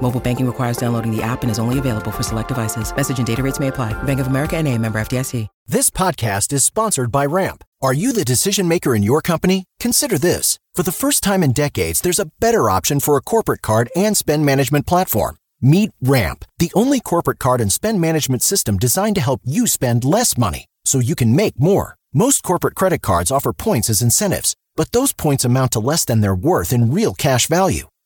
Mobile banking requires downloading the app and is only available for select devices. Message and data rates may apply. Bank of America and a member FDIC. This podcast is sponsored by Ramp. Are you the decision maker in your company? Consider this. For the first time in decades, there's a better option for a corporate card and spend management platform. Meet Ramp, the only corporate card and spend management system designed to help you spend less money so you can make more. Most corporate credit cards offer points as incentives, but those points amount to less than their worth in real cash value.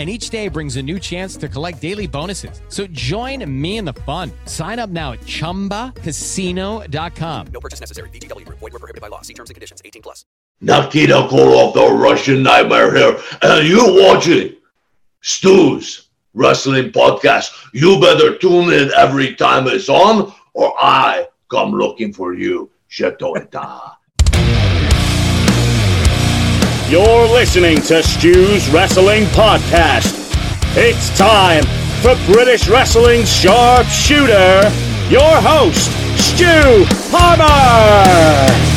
and each day brings a new chance to collect daily bonuses. So join me in the fun. Sign up now at ChumbaCasino.com. No purchase necessary. VGW. Void were prohibited by law. See terms and conditions. 18 plus. Nikita Koloff, the Russian Nightmare here, and you're watching Stu's Wrestling Podcast. You better tune in every time it's on, or I come looking for you. Shetoeta. You're listening to Stu's Wrestling Podcast. It's time for British Wrestling sharpshooter, your host, Stu Palmer.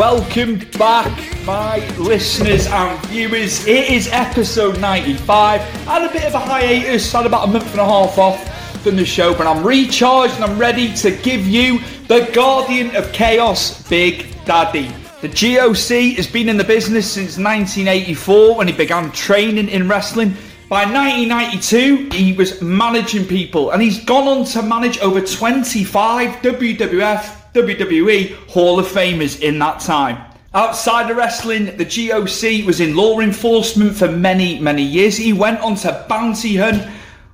Welcome back, my listeners and viewers. It is episode 95. I had a bit of a hiatus, had about a month and a half off from the show, but I'm recharged and I'm ready to give you the Guardian of Chaos, Big Daddy. The GOC has been in the business since 1984 when he began training in wrestling. By 1992, he was managing people, and he's gone on to manage over 25 WWF, WWE Hall of Famers in that time. Outside of wrestling, the GOC was in law enforcement for many, many years. He went on to bounty hunt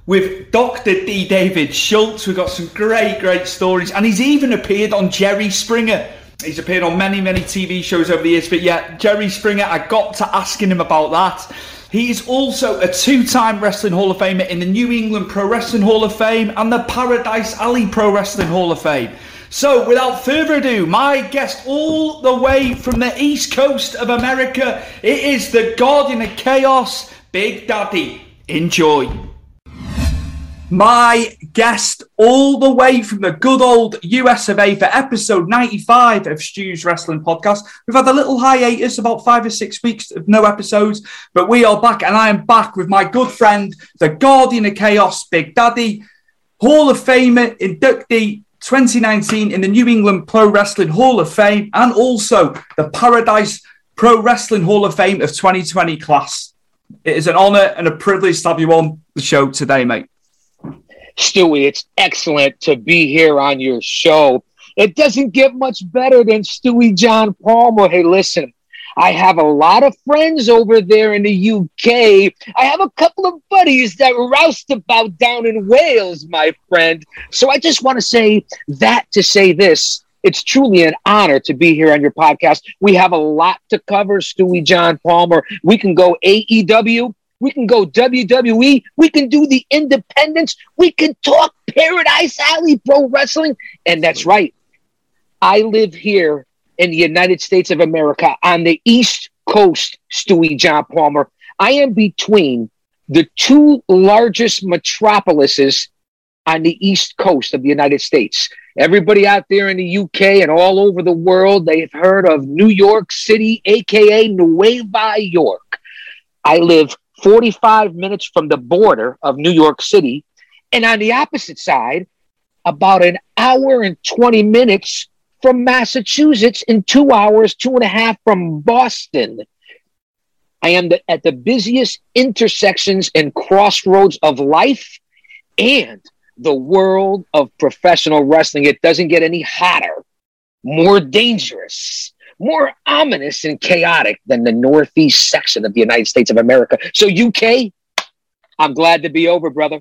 with Dr. D. David Schultz. We've got some great, great stories, and he's even appeared on Jerry Springer. He's appeared on many, many TV shows over the years, but yeah, Jerry Springer, I got to asking him about that. He is also a two time Wrestling Hall of Famer in the New England Pro Wrestling Hall of Fame and the Paradise Alley Pro Wrestling Hall of Fame. So, without further ado, my guest all the way from the East Coast of America, it is the Guardian of Chaos, Big Daddy. Enjoy. My guest all the way from the good old US of A for episode 95 of Stu's Wrestling Podcast. We've had a little hiatus, about five or six weeks of no episodes, but we are back, and I am back with my good friend, the Guardian of Chaos, Big Daddy, Hall of Famer, inductee 2019 in the New England Pro Wrestling Hall of Fame, and also the Paradise Pro Wrestling Hall of Fame of 2020 class. It is an honor and a privilege to have you on the show today, mate. Stewie, it's excellent to be here on your show. It doesn't get much better than Stewie John Palmer. Hey, listen, I have a lot of friends over there in the UK. I have a couple of buddies that roust about down in Wales, my friend. So I just want to say that to say this. It's truly an honor to be here on your podcast. We have a lot to cover, Stewie John Palmer. We can go AEW, we can go WWE. We can do the independents. We can talk Paradise Alley Pro Wrestling. And that's right. I live here in the United States of America on the East Coast, Stewie John Palmer. I am between the two largest metropolises on the East Coast of the United States. Everybody out there in the UK and all over the world, they've heard of New York City, aka Nueva York. I live 45 minutes from the border of New York City. And on the opposite side, about an hour and 20 minutes from Massachusetts in two hours, two and a half from Boston. I am the, at the busiest intersections and crossroads of life and the world of professional wrestling. It doesn't get any hotter, more dangerous, more ominous and chaotic than the Northeast section of the United States of America. So, UK, I'm glad to be over, brother.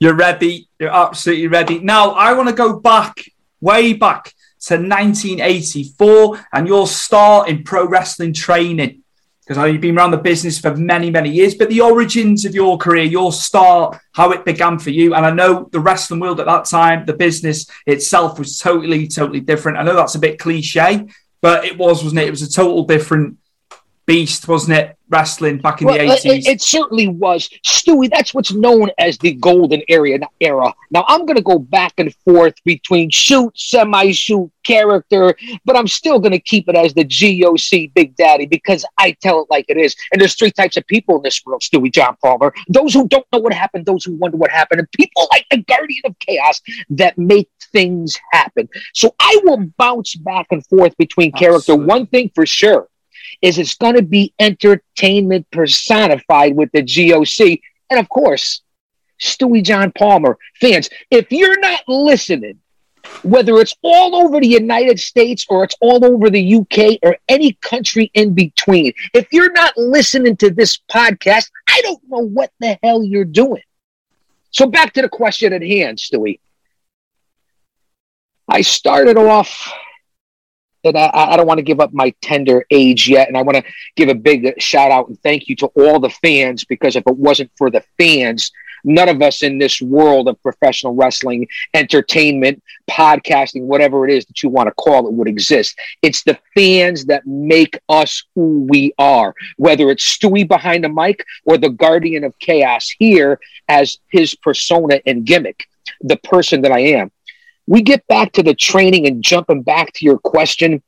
You're ready. You're absolutely ready. Now, I want to go back, way back to 1984 and your start in pro wrestling training. Because I know you've been around the business for many, many years, but the origins of your career, your start, how it began for you. And I know the wrestling world at that time, the business itself was totally, totally different. I know that's a bit cliche, but it was, wasn't it? It was a total different beast, wasn't it? Wrestling back in Well, the 80s. It, it certainly was. Stewie, that's what's known as the golden area era. Now, I'm going to go back and forth between shoot, semi shoot, character, but I'm still going to keep it as the GOC Big Daddy because I tell it like it is. And there's three types of people in this world, Stewie John Palmer those who don't know what happened, those who wonder what happened, and people like the Guardian of Chaos that make things happen. So I will bounce back and forth between character. One thing for sure is it's going to be entertainment personified with the GOC. And of course, Stewie John Palmer fans, if you're not listening, whether it's all over the United States or it's all over the UK or any country in between, if you're not listening to this podcast, I don't know what the hell you're doing. So back to the question at hand, Stewie. I started off and I, I don't want to give up my tender age yet. And I want to give a big shout out and thank you to all the fans because if it wasn't for the fans, none of us in this world of professional wrestling, entertainment, podcasting, whatever it is that you want to call it, would exist. It's the fans that make us who we are, whether it's Stewie behind the mic or the guardian of chaos here as his persona and gimmick, the person that I am we get back to the training and jumping back to your question.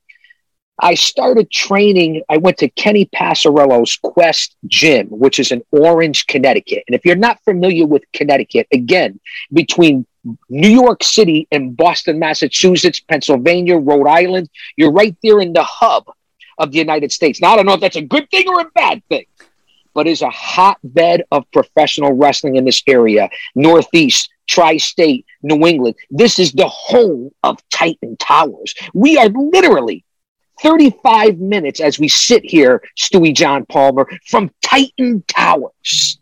I started training. I went to Kenny Passarello's Quest Gym, which is in Orange, Connecticut. And if you're not familiar with Connecticut, again, between New York City and Boston, Massachusetts, Pennsylvania, Rhode Island, you're right there in the hub of the United States. Now, I don't know if that's a good thing or a bad thing, but is a hotbed of professional wrestling in this area, Northeast, Tri State, New England. This is the home of Titan Towers. We are literally 35 minutes as we sit here, Stewie John Palmer, from Titan Towers.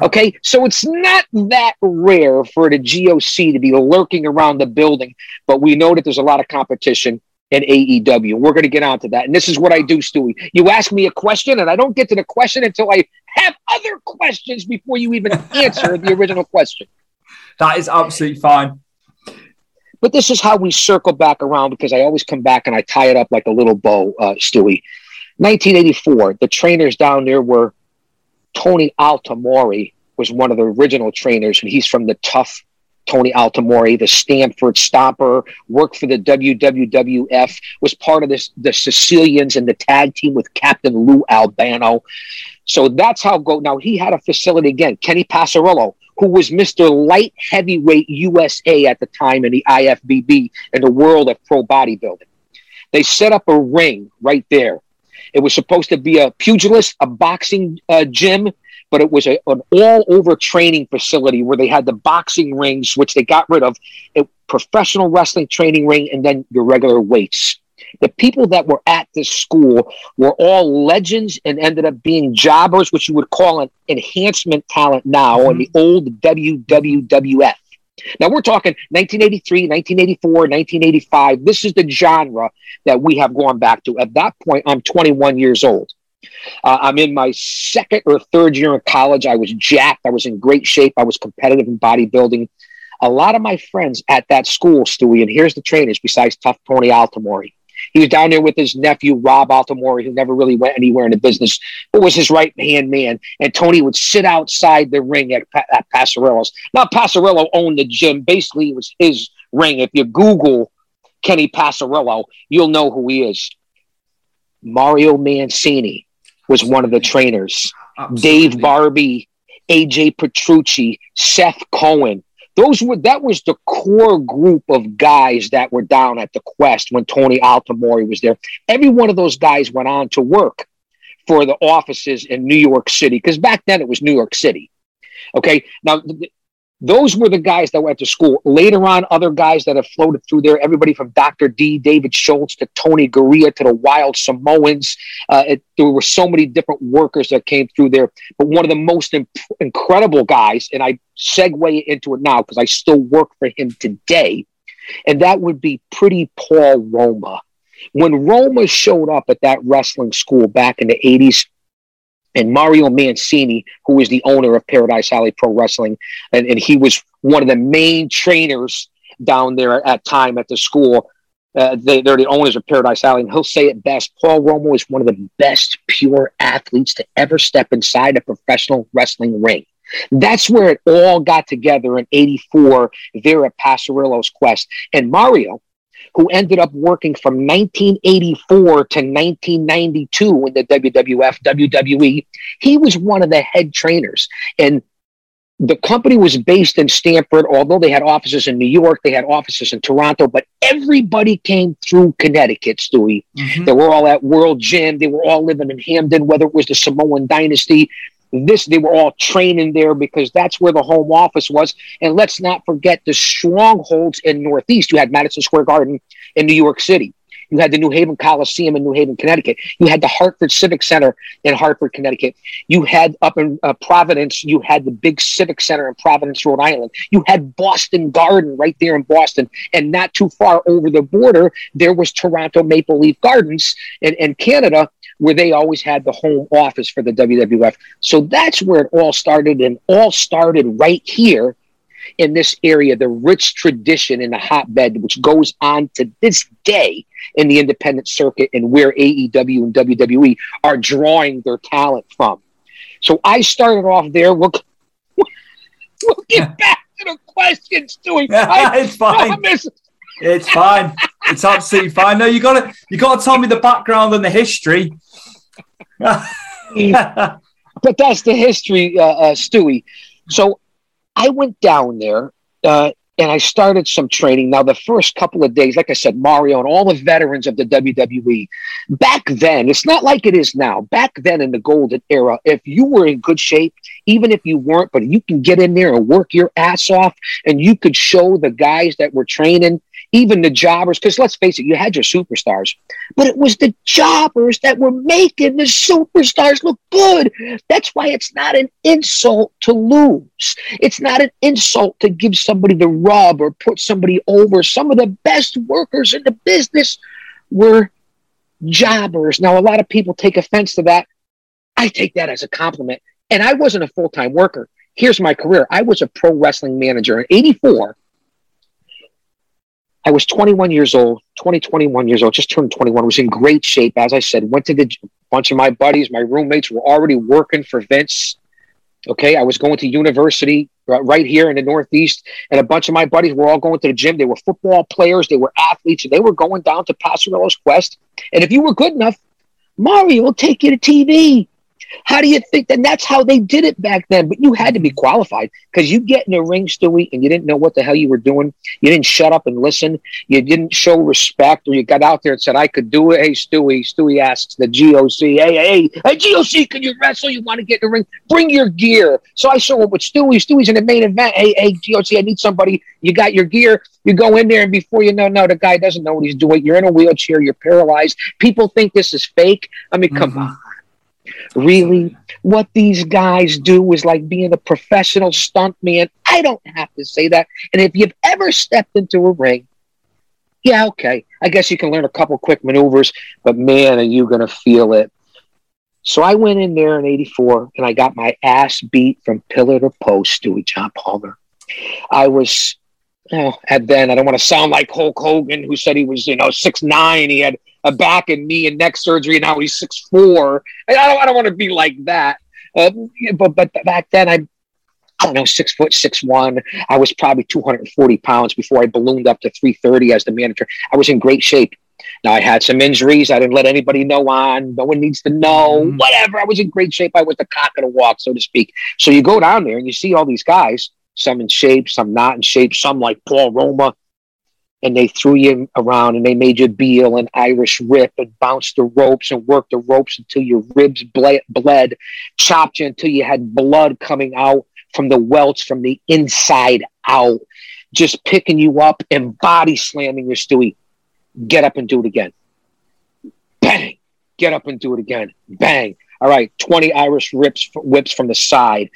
Okay, so it's not that rare for the GOC to be lurking around the building, but we know that there's a lot of competition in AEW. We're going to get onto that. And this is what I do, Stewie. You ask me a question, and I don't get to the question until I have other questions before you even answer the original question. That is absolutely fine. But this is how we circle back around because I always come back and I tie it up like a little bow, uh, Stewie. 1984, the trainers down there were Tony Altomare was one of the original trainers, and he's from the tough Tony Altomare, the Stamford Stomper, worked for the WWF, was part of this the Sicilians and the tag team with Captain Lou Albano. So that's how go. Now he had a facility again, Kenny Passarello, who was Mr. Light Heavyweight USA at the time in the IFBB in the world of pro bodybuilding. They set up a ring right there. It was supposed to be a pugilist, a boxing uh, gym, but it was a, an all-over training facility where they had the boxing rings, which they got rid of, a professional wrestling training ring, and then your regular weights. The people that were at this school were all legends and ended up being jobbers, which you would call an enhancement talent now in the old WWF. Now we're talking 1983, 1984, 1985. This is the genre that we have gone back to. At that point, I'm 21 years old. Uh, I'm in my second or third year in college. I was jacked. I was in great shape. I was competitive in bodybuilding. A lot of my friends at that school, Stewie, and here's the trainers besides Tough Tony Altomare. He was down there with his nephew, Rob Altomare, who never really went anywhere in the business, but was his right hand man. And Tony would sit outside the ring at, at Passarillo's. Now, Passarillo owned the gym. Basically, it was his ring. If you Google Kenny Passarillo, you'll know who he is. Mario Mancini was one of the trainers. Dave Barbie, AJ Petrucci, Seth Cohen. Those were that was the core group of guys that were down at the Quest when Tony Altomare was there. Every one of those guys went on to work for the offices in New York City because back then it was New York City. Okay, now th- those were the guys that went to school. Later on, other guys that have floated through there, everybody from Dr. D, David Schultz to Tony Garea to the Wild Samoans. Uh, it, there were so many different workers that came through there. But one of the most imp- incredible guys, and I segue into it now because I still work for him today, and that would be Pretty Paul Roma. When Roma showed up at that wrestling school back in the 80s, and Mario Mancini, who was the owner of Paradise Alley Pro Wrestling, and, and he was one of the main trainers down there at time at the school. Uh, they, they're the owners of Paradise Alley, and he'll say it best. Paul Roma is one of the best pure athletes to ever step inside a professional wrestling ring. That's where it all got together in 84 Vera Passarillo's Quest. And Mario, who ended up working from 1984 to 1992 in the WWF, WWE. He was one of the head trainers. And the company was based in Stamford, although they had offices in New York, they had offices in Toronto, but everybody came through Connecticut, Stewie. Mhm. They were all at World Gym, they were all living in Hamden, whether it was the Samoan Dynasty. This they were all training there because that's where the home office was. And let's not forget the strongholds in Northeast. You had Madison Square Garden in New York City. You had the New Haven Coliseum in New Haven, Connecticut. You had the Hartford Civic Center in Hartford, Connecticut. You had up in uh, Providence, you had the big Civic Center in Providence, Rhode Island. You had Boston Garden right there in Boston. And not too far over the border, there was Toronto Maple Leaf Gardens in, in Canada, where they always had the home office for the WWF. So that's where it all started, and all started right here in this area, the rich tradition in the hotbed, which goes on to this day in the independent circuit and where AEW and WWE are drawing their talent from. So I started off there. We'll, we'll get back to the questions, Stewie. I it's fine. It's fine. It's absolutely fine. No, you got to you got to tell me the background and the history. but that's the history, uh, uh, Stewie. So I went down there uh, and I started some training. Now, the first couple of days, like I said, Mario and all the veterans of the WWE, back then, it's not like it is now. Back then in the golden era, if you were in good shape, even if you weren't, but you can get in there and work your ass off and you could show the guys that were training, even the jobbers, because let's face it, you had your superstars, but it was the jobbers that were making the superstars look good. That's why it's not an insult to lose. It's not an insult to give somebody the rub or put somebody over. Some of the best workers in the business were jobbers. Now, a lot of people take offense to that. I take that as a compliment. And I wasn't a full time worker. Here's my career I was a pro wrestling manager in 84. I was 21 years old, 20, 21 years old, just turned 21, was in great shape. As I said, went to the bunch of my buddies, my roommates were already working for Vince. Okay. I was going to university right here in the Northeast, and a bunch of my buddies were all going to the gym. They were football players, they were athletes, and they were going down to Passarillo's Quest. And if you were good enough, Mario will take you to TV. How do you think that that's how they did it back then? But you had to be qualified because you get in a ring, Stewie, and you didn't know what the hell you were doing. You didn't shut up and listen. You didn't show respect, or you got out there and said, I could do it. Hey, Stewie. Stewie asks the GOC, hey, hey, hey, GOC, can you wrestle? You want to get in the ring? Bring your gear. So I show up with Stewie. Stewie's in the main event. Hey, hey, GOC, I need somebody. You got your gear. You go in there, and before you know, no, the guy doesn't know what he's doing. You're in a wheelchair. You're paralyzed. People think this is fake. I mean, come mm-hmm. on. Really? What these guys do is like being a professional stunt man. I don't have to say that. And if you've ever stepped into a ring, yeah, okay. I guess you can learn a couple quick maneuvers, but man, are you going to feel it. So I went in there in 84 and I got my ass beat from pillar to post, Stewie John Palmer. I was, oh, and then I don't want to sound like Hulk Hogan, who said he was, you know, six nine. He had a back and knee and neck surgery, and now he's six four. I don't, I don't want to be like that. Uh, but but back then, I I don't know, six foot, six one. I was probably 240 pounds before I ballooned up to 330 as the manager. I was in great shape. Now I had some injuries. I didn't let anybody know on. No one needs to know. Whatever. I was in great shape. I was the cock of the walk, so to speak. So you go down there and you see all these guys, some in shape, some not in shape, some like Paul Roma, and they threw you around and they made you Biel and Irish Rip and bounced the ropes and worked the ropes until your ribs ble- bled, chopped you until you had blood coming out from the welts from the inside out, just picking you up and body slamming your Stewie. Get up and do it again. Bang. Get up and do it again. Bang. All right. 20 Irish rips, whips from the side,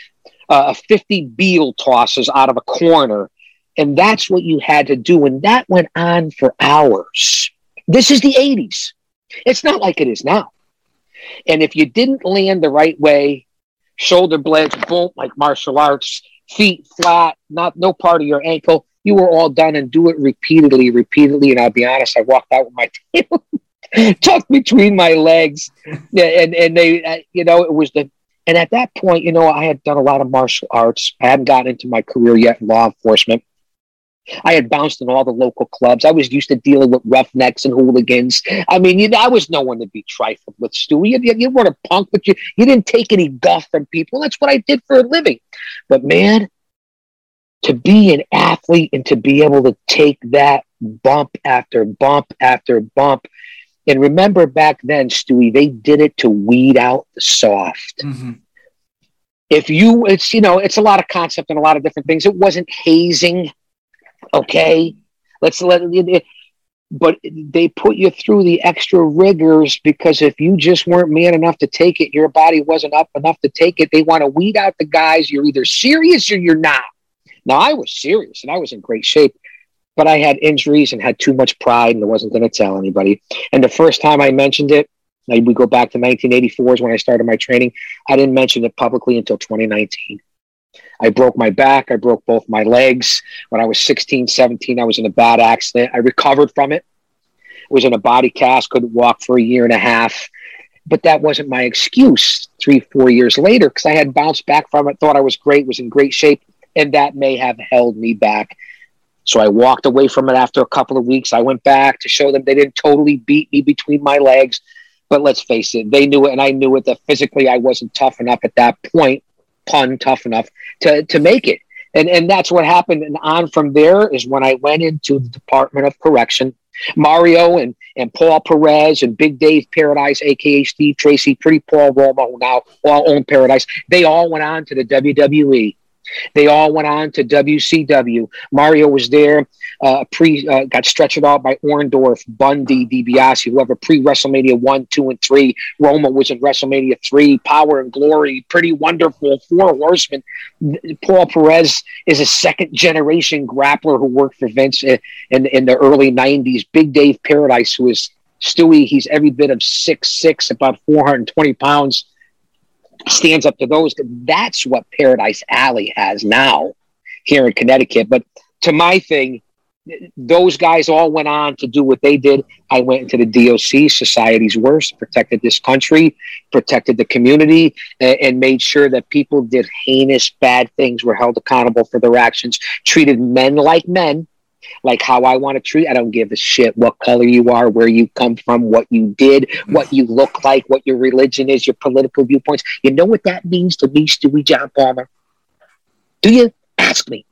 uh, 50 Biel tosses out of a corner. And that's what you had to do. And that went on for hours. This is the 80s. It's not like it is now. And if you didn't land the right way, shoulder blades, boom, like martial arts, feet flat, not no part of your ankle. You were all done and do it repeatedly, repeatedly. And I'll be honest, I walked out with my tail tucked between my legs, and and they, uh, you know, it was the. And at that point, you know, I had done a lot of martial arts. I hadn't gotten into my career yet in law enforcement. I had bounced in all the local clubs. I was used to dealing with roughnecks and hooligans. I mean, you know, I was no one to be trifled with, Stewie. You, you, weren't a punk, but you, you didn't take any guff from people. That's what I did for a living. But man, to be an athlete and to be able to take that bump after bump after bump. And remember back then, Stewie, they did it to weed out the soft. Mm-hmm. If you, it's, you know, it's a lot of concept and a lot of different things. It wasn't hazing. Okay. Let's let it, but they put you through the extra rigors because if you just weren't man enough to take it, your body wasn't up enough to take it. They want to weed out the guys. You're either serious or you're not. Now, I was serious and I was in great shape, but I had injuries and had too much pride and I wasn't going to tell anybody. And the first time I mentioned it, we go back to 1984 is when I started my training. I didn't mention it publicly until 2019. I broke my back. I broke both my legs. When I was 16, 17, I was in a bad accident. I recovered from it. Was in a body cast, couldn't walk for a year and a half. But that wasn't my excuse three, four years later because I had bounced back from it, thought I was great, was in great shape, and that may have held me back. So I walked away from it after a couple of weeks. I went back to show them they didn't totally beat me between my legs. But let's face it, they knew it and I knew it that physically I wasn't tough enough at that point, pun tough enough to, to make it. And and that's what happened. And on from there is when I went into the Department of Correction. Mario and, and Paul Perez and Big Dave Paradise, aka Steve Tracy, Pretty Paul Roma, who now all own Paradise, they all went on to the WWE. They all went on to WCW. Mario was there, uh, pre uh, got stretched out by Orndorff, Bundy, DiBiase, whoever pre WrestleMania one, two, and three. Roma was in WrestleMania three. Power and Glory, pretty wonderful. Four Horsemen. Paul Perez is a second generation grappler who worked for Vince in, in, in the early '90s. Big Dave Paradise, who is Stewie, he's every bit of six six, about 420 pounds stands up to those. That's what Paradise Alley has now here in Connecticut. But to my thing, those guys all went on to do what they did. I went into the DOC, society's worst, protected this country, protected the community, and, made sure that people did heinous, bad things were held accountable for their actions, treated men like men, like how I want to treat. I don't give a shit what color you are, where you come from, what you did, mm. what you look like, what your religion is, your political viewpoints. You know what that means to me, Stewie John Palmer? Do you? Ask me.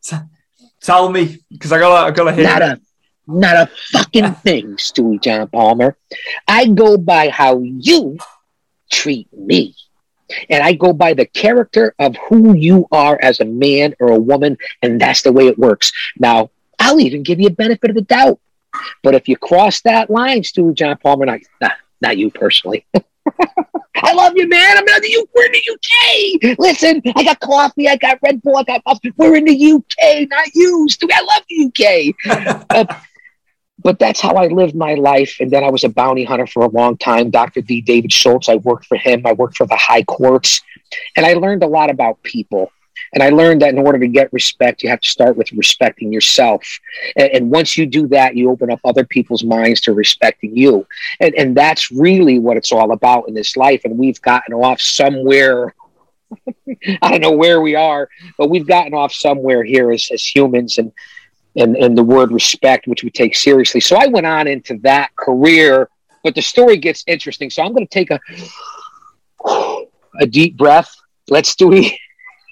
Tell me, because I gotta, I gotta hear. Not a, not a fucking thing, Stewie John Palmer. I go by how you treat me. And I go by the character of who you are as a man or a woman, and that's the way it works. Now, I'll even give you a benefit of the doubt. But if you cross that line, Stewie John Palmer, not, nah, not you personally. I love you, man. I'm in the U. We're in the UK. Listen, I got coffee. I got Red Bull. I got muffins. We're in the UK, not you, Stewie. I love the UK. uh, but that's how I lived my life. And then I was a bounty hunter for a long time. Dr. D. David Schultz. I worked for him. I worked for the high courts, and I learned a lot about people. And I learned that in order to get respect, you have to start with respecting yourself. And, and once you do that, you open up other people's minds to respecting you. And, and that's really what it's all about in this life. And we've gotten off somewhere. I don't know where we are, but we've gotten off somewhere here as, as humans and, and, and the word respect, which we take seriously. So I went on into that career, but the story gets interesting. So I'm going to take a, a deep breath. Let's do it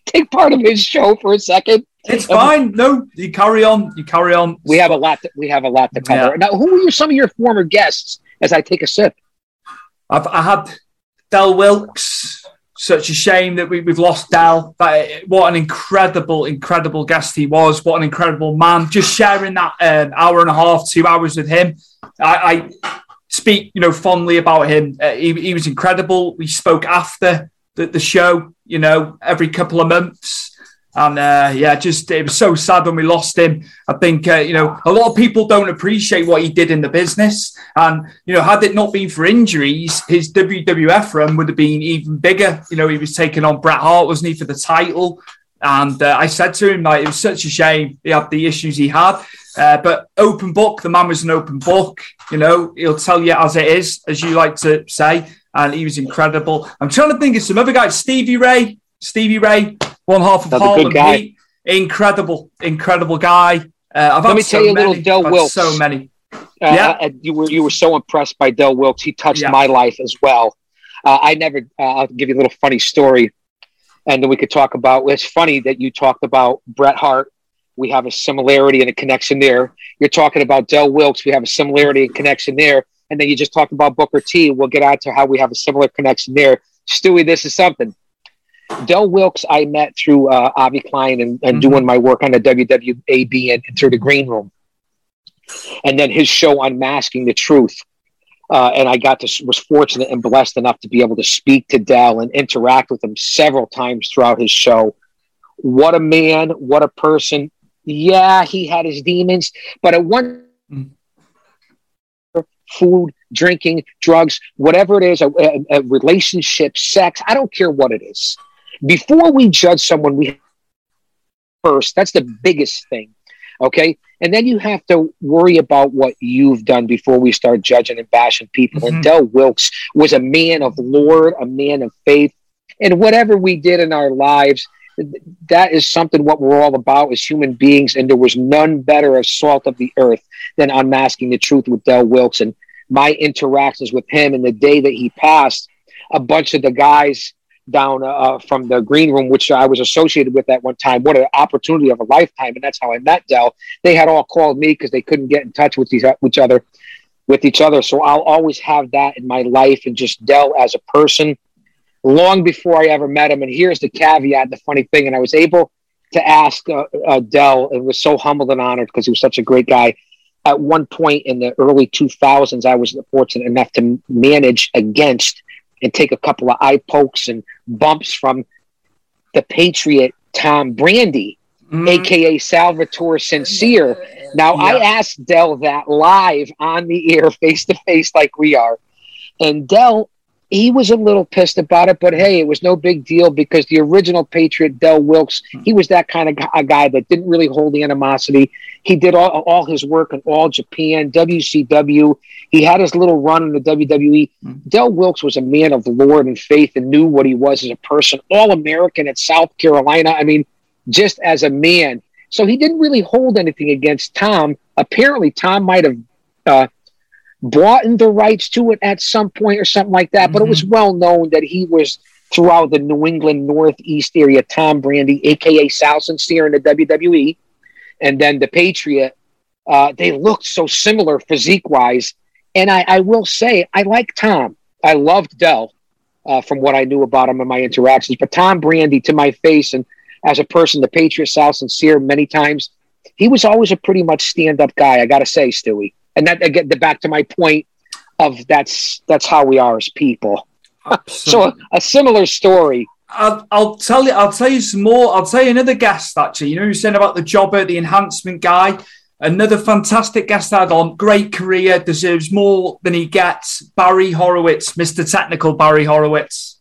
take part of his show for a second? It's fine. No, you carry on. You carry on. We have a lot. To, we have a lot to cover. Yeah. Now, who were your, some of your former guests? As I take a sip, I've, I had Del Wilkes. Such a shame that we, we've lost Del. But what an incredible, incredible guest he was. What an incredible man. Just sharing that um, hour and a half, two hours with him. I, I speak, you know, fondly about him. Uh, he, he was incredible. We spoke after the, the show, you know, every couple of months. And uh, yeah, just it was so sad when we lost him. I think uh, you know a lot of people don't appreciate what he did in the business, and you know had it not been for injuries, his WWF run would have been even bigger. You know, he was taking on Bret Hart, wasn't he, for the title? And uh, I said to him, like, it was such a shame he had the issues he had. Uh, but open book, the man was an open book. You know, he'll tell you as it is, as you like to say. And he was incredible. I'm trying to think of some other guys. Stevie Ray, Stevie Ray, one half of Harlem. Heat. Incredible, incredible guy. Uh, I've Let me so tell you a little Del Wilkes. So many. uh, Yeah. uh, you were you were so impressed by Del Wilkes. He touched Yeah. my life as well. Uh, I never. Uh, I'll give you a little funny story, and then we could talk about. It's funny that you talked about Bret Hart. We have a similarity and a connection there. You're talking about Del Wilkes. We have a similarity and connection there. And then you just talked about Booker T. We'll get on to how we have a similar connection there. Stewie, this is something. Del Wilkes, I met through uh, Avi Klein and, and doing my work on the WWAB and, and through the green room. And then his show, Unmasking the Truth. Uh, and I got to was fortunate and blessed enough to be able to speak to Del and interact with him several times throughout his show. What a man! What a person! Yeah, he had his demons, but at one food, drinking, drugs, whatever it is, a, a, a relationship, sex, I don't care what it is. Before we judge someone, we first, that's the biggest thing. Okay. And then you have to worry about what you've done before we start judging and bashing people. And mm-hmm. Del Wilkes was a man of Lord, a man of faith. And whatever we did in our lives, that is something what we're all about as human beings. And there was none better of salt of the earth than unmasking the truth with Del Wilkes. And my interactions with him and the day that he passed, a bunch of the guys down uh, from the green room, which I was associated with at one time. What an opportunity of a lifetime, and that's how I met Del. They had all called me because they couldn't get in touch with each other, with each other. So I'll always have that in my life, and just Del as a person. Long before I ever met him, and here's the caveat: the funny thing, and I was able to ask uh, uh, Del, and was so humbled and honored because he was such a great guy. At one point in the early 2000s, I was fortunate enough to manage against and take a couple of eye pokes and bumps from the Patriot Tom Brandi, aka Salvatore Sincere. Now, I asked Del that live on the air, face to face, like we are. And Del, he was a little pissed about it, but hey, it was no big deal because the original Patriot, Del Wilkes, he was that kind of a guy that didn't really hold the animosity. He did all, all his work in all Japan, WCW. He had his little run in the WWE. Dell Wilkes was a man of Lord and faith and knew what he was as a person, all American at South Carolina. I mean, just as a man. So he didn't really hold anything against Tom. Apparently, Tom might have uh, bought in the rights to it at some point or something like that. But it was well known that he was throughout the New England Northeast area, Tom Brandi, aka Sal Sincere in the WWE, and then the Patriot. Uh, they looked so similar physique wise. And I, I will say, I like Tom. I loved Del uh, from what I knew about him and my interactions. But Tom Brandi, to my face, and as a person, the Patriot Sal Sincere, many times, he was always a pretty much stand up guy. I got to say, Stewie. And that again, the back to my point of that's that's how we are as people. so a, similar story. I'll, I'll tell you. I'll tell you some more. I'll tell you another guest. Actually, you know, you were saying about the jobber, the enhancement guy. Another fantastic guest I had on. Great career, deserves more than he gets. Barry Horowitz, Mr. Technical Barry Horowitz.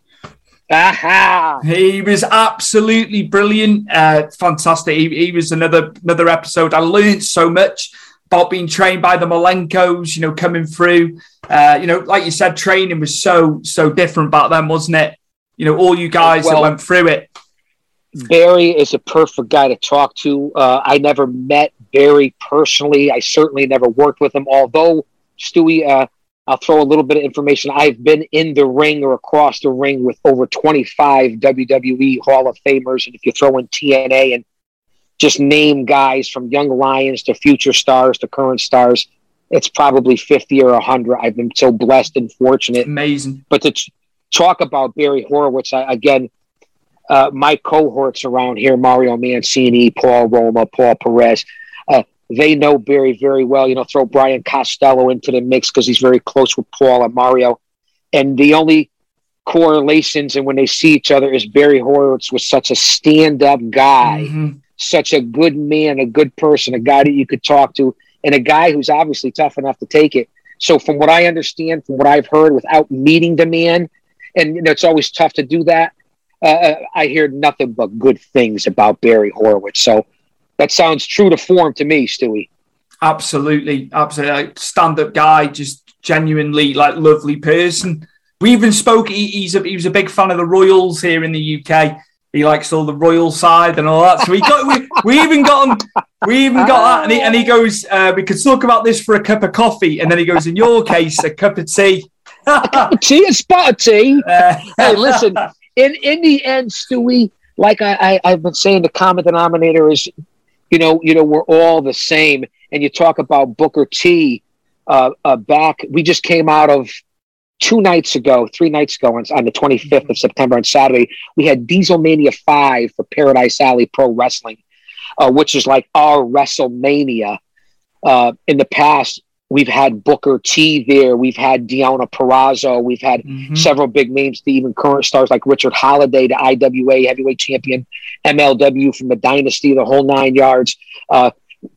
Aha! He was absolutely brilliant, uh, fantastic. He, he was another another episode. I learned so much about being trained by the Malenkos. You know, coming through. Uh, you know, like you said, training was so so different back then, wasn't it? You know, all you guys Well- that went through it. Barry is a perfect guy to talk to. Uh, I never met Barry personally. I certainly never worked with him. Although Stewie, uh, I'll throw a little bit of information. I've been in the ring or across the ring with over 25 WWE Hall of Famers, and if you throw in TNA and just name guys from young lions to future stars to current stars, it's probably 50 or 100. I've been so blessed and fortunate Amazing. but to t- talk about Barry Horowitz, I, again, uh, my cohorts around here, Mario Mancini, Paul Roma, Paul Perez, uh, they know Barry very well. You know, throw Brian Costello into the mix because he's very close with Paul and Mario. And the only correlations and when they see each other is Barry Horowitz was such a stand-up guy Mhm. Such a good man, a good person, a guy that you could talk to, and a guy who's obviously tough enough to take it. So, from what I understand, from what I've heard, without meeting the man, and you know, it's always tough to do that. Uh, I hear nothing but good things about Barry Horowitz. So, that sounds true to form to me, Stewie. Absolutely, absolutely. Stand-up guy, just genuinely like lovely person. We even spoke. He, he's a, he was a big fan of the Royals here in the UK. He likes all the royal side and all that. So we got we, we even got him. We even got that, and he, and he goes, uh, "We could talk about this for a cup of coffee." And then he goes, "In your case, a cup of tea." a cup of tea, a spot of tea. Uh, hey, listen. In in the end, Stewie, like I, I I've been saying, the common denominator is, you know, you know, we're all the same. And you talk about Booker T. Uh, uh, back, we just came out of two nights ago, three nights ago, on, on the 25th of September on Saturday. We had Diesel Mania Five for Paradise Alley Pro Wrestling, uh, which is like our WrestleMania. Uh, in the past, we've had Booker T there, we've had Deonna Purrazzo, we've had mhm. several big names to even current stars like Richard Holliday, the IWA heavyweight champion, MLW from the Dynasty, the whole nine yards. Uh,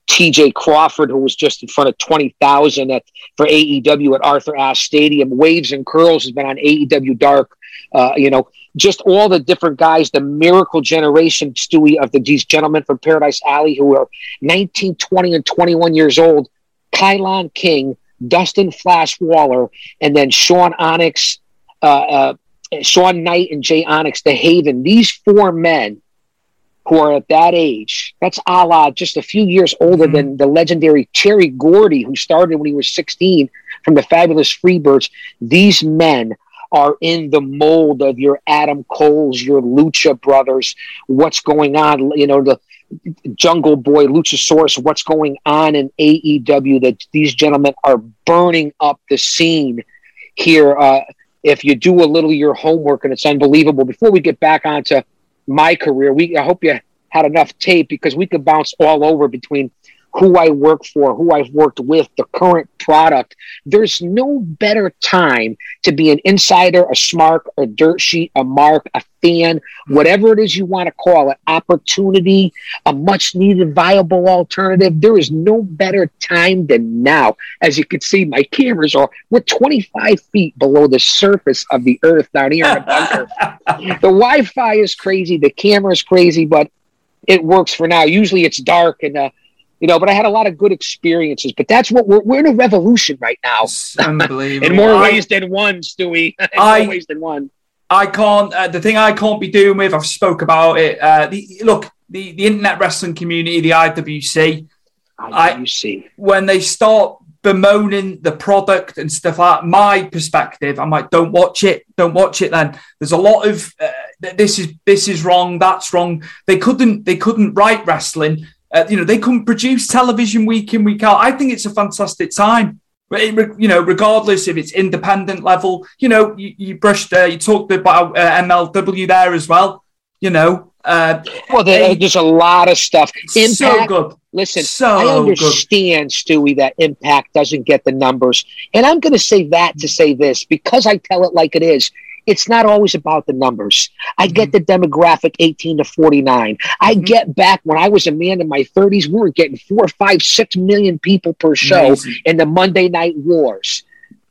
TJ Crawford, who was just in front of 20,000 at for AEW at Arthur Ashe Stadium. Waves and Curls has been on AEW Dark. Uh, you know, just all the different guys, the miracle generation, Stewie, of the, these gentlemen from Paradise Alley who are 19, 20, and 21 years old. Kylon King, Dustin Flash Waller, and then Sean Onyx, uh, uh, Sean Knight, and Jay Onyx, the Haven. These four men who are at that age, that's a la just a few years older Mhm. than the legendary Terry Gordy, who started when he was 16 from the Fabulous Freebirds. These men are in the mold of your Adam Coles, your Lucha brothers. What's going on? You know, the Jungle Boy, Luchasaurus, what's going on in AEW that these gentlemen are burning up the scene here. Uh, if you do a little of your homework, and it's unbelievable. Before we get back onto my career, we I hope you had enough tape because we could bounce all over between who I work for, who I've worked with, the current product. There's no better time to be an insider, a smart, a dirt sheet, a mark, a fan, whatever it is you want to call it, opportunity, a much needed viable alternative. There is no better time than now. As you can see, my cameras are we're 25 feet below the surface of the earth down here in the bunker. the Wi-Fi is crazy, the camera is crazy, but it works for now. Usually it's dark and uh, you know, but I had a lot of good experiences. But that's what we're we're in a revolution right now. Unbelievable. In more I- ways than one, Stewie. In I- more ways than one. I can't. Uh, the thing I can't be doing with. I've spoke about it. Uh, the look, the the internet wrestling community, the IWC, I- when they start bemoaning the product and stuff like that, my perspective, I'm like, don't watch it, don't watch it. Then there's a lot of uh, this is this is wrong, that's wrong. They couldn't they couldn't write wrestling. Uh, you know, they couldn't produce television week in week out. I think it's a fantastic time. But You know, regardless if it's independent level, you know, you, you brushed, uh, you talked about uh, MLW there as well. You know, uh, Well, there, there's a lot of stuff. so good. Listen, So I good. understand, Stewie, that Impact doesn't get the numbers. And I'm going to say that to say this because I tell it like it is. It's not always about the numbers. I get the demographic 18 to 49. I Mhm. get back when I was a man in my 30s, we were getting four, five, six million people per show in the Monday Night Wars.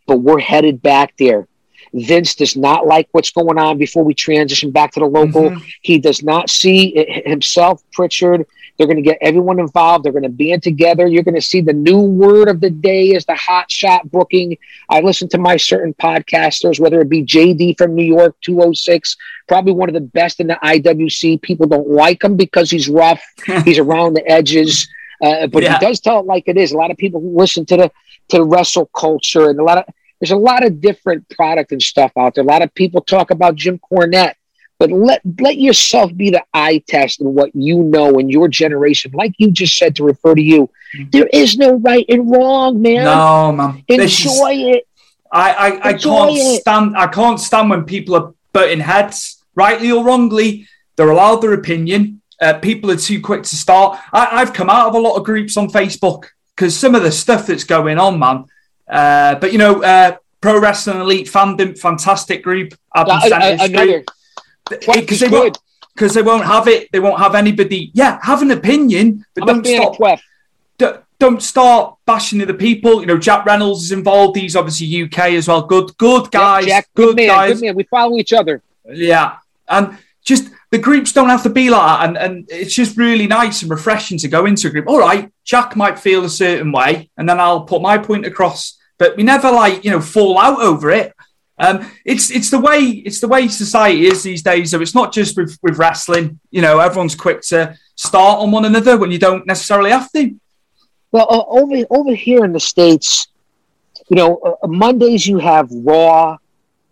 But we're headed back there. Vince does not like what's going on before we transition back to the local. Mhm. He does not see it himself, Pritchard. They're going to get everyone involved. They're going to band together. You're going to see the new word of the day is the hot shot booking. I listen to my certain podcasters, whether it be JD from New York 206, probably one of the best in the IWC. People don't like him because he's rough. he's around the edges. Uh, but Yeah. he does tell it like it is. A lot of people listen to the to the wrestle culture and a lot of there's a lot of different product and stuff out there. A lot of people talk about Jim Cornette, but let let yourself be the eye test in what you know in your generation. Like you just said to refer to you, there is no right and wrong, man. No, man. This is- Enjoy it. I, I, I can't it. stand I can't stand when people are butting heads, rightly or wrongly. They're allowed their opinion. Uh, people are too quick to start. I, I've come out of a lot of groups on Facebook because some of the stuff that's going on, man. Uh, but you know, uh, Pro Wrestling Elite fandom, fantastic group. Adam sent it straight. another. Because they won't because they won't have it. They won't have anybody. Yeah, have an opinion, but I'm don't stop. Don't, don't start bashing the people. You know, Jack Reynolds is involved. He's obviously UK as well. Good, good guys. Jack, good, good man, guys. good man. We follow each other. Yeah, and just the groups don't have to be like that, and, and it's just really nice and refreshing to go into a group. All right, Jack might feel a certain way, and then I'll put my point across. But we never like you know fall out over it. Um, it's it's the way it's the way society is these days. So it's not just with with wrestling. You know, everyone's quick to start on one another when you don't necessarily have to. Well, uh, over over here in the states, you know, uh, Mondays you have Raw.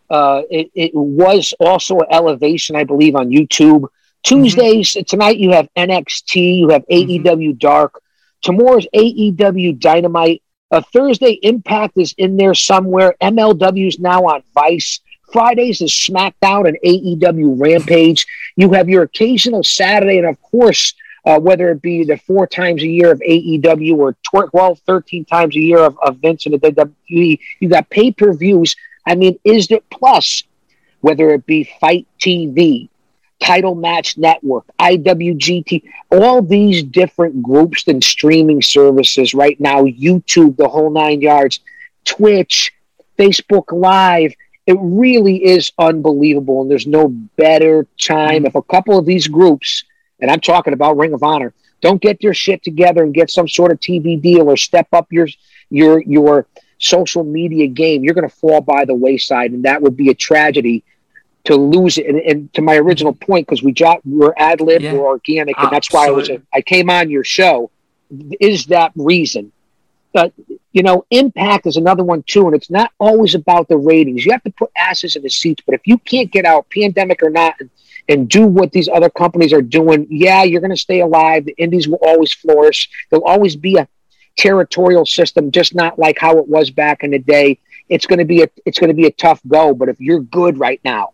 Uh, it, it was also an elevation, I believe, on YouTube. Tuesdays tonight you have NXT, you have AEW Dark. Tomorrow's AEW Dynamite. Uh, Thursday Impact is in there somewhere. MLW is now on Vice. Fridays is SmackDown and AEW Rampage. You have your occasional Saturday, and of course, uh, whether it be the four times a year of AEW or tw- 12, 13 times a year of, of Vince and the WWE, you got pay per views. I mean, is it plus, whether it be FITE TV, Title Match Network, IWGT, all these different groups and streaming services right now, YouTube, the whole nine yards, Twitch, Facebook Live. It really is unbelievable. And there's no better time mm-hmm. if a couple of these groups, and I'm talking about Ring of Honor, don't get their shit together and get some sort of TV deal or step up your your your social media game, you're going to fall by the wayside, and that would be a tragedy to lose it. And, and to my original mm-hmm. point, because we jo- we're ad lib, Yeah. we're organic, and that's why I was Absolutely. I came on your show. Is that reason? But you know, impact is another one too, and it's not always about the ratings. You have to put asses in the seats, but if you can't get out, pandemic or not, and, and do what these other companies are doing, yeah, you're going to stay alive. The indies will always flourish. There'll always be a territorial system, just not like how it was back in the day. It's going to be a it's going to be a tough go, but if you're good right now,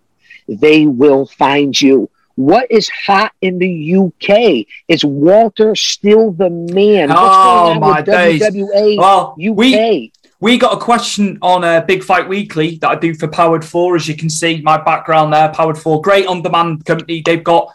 they will find you. What is hot in the UK? Is Walter still the man? Oh, my days. WWA Well, UK? we we got a question on uh, Big Fight Weekly that I do for Powered Four. As you can see, my background there, Powered Four, great on-demand company. They've got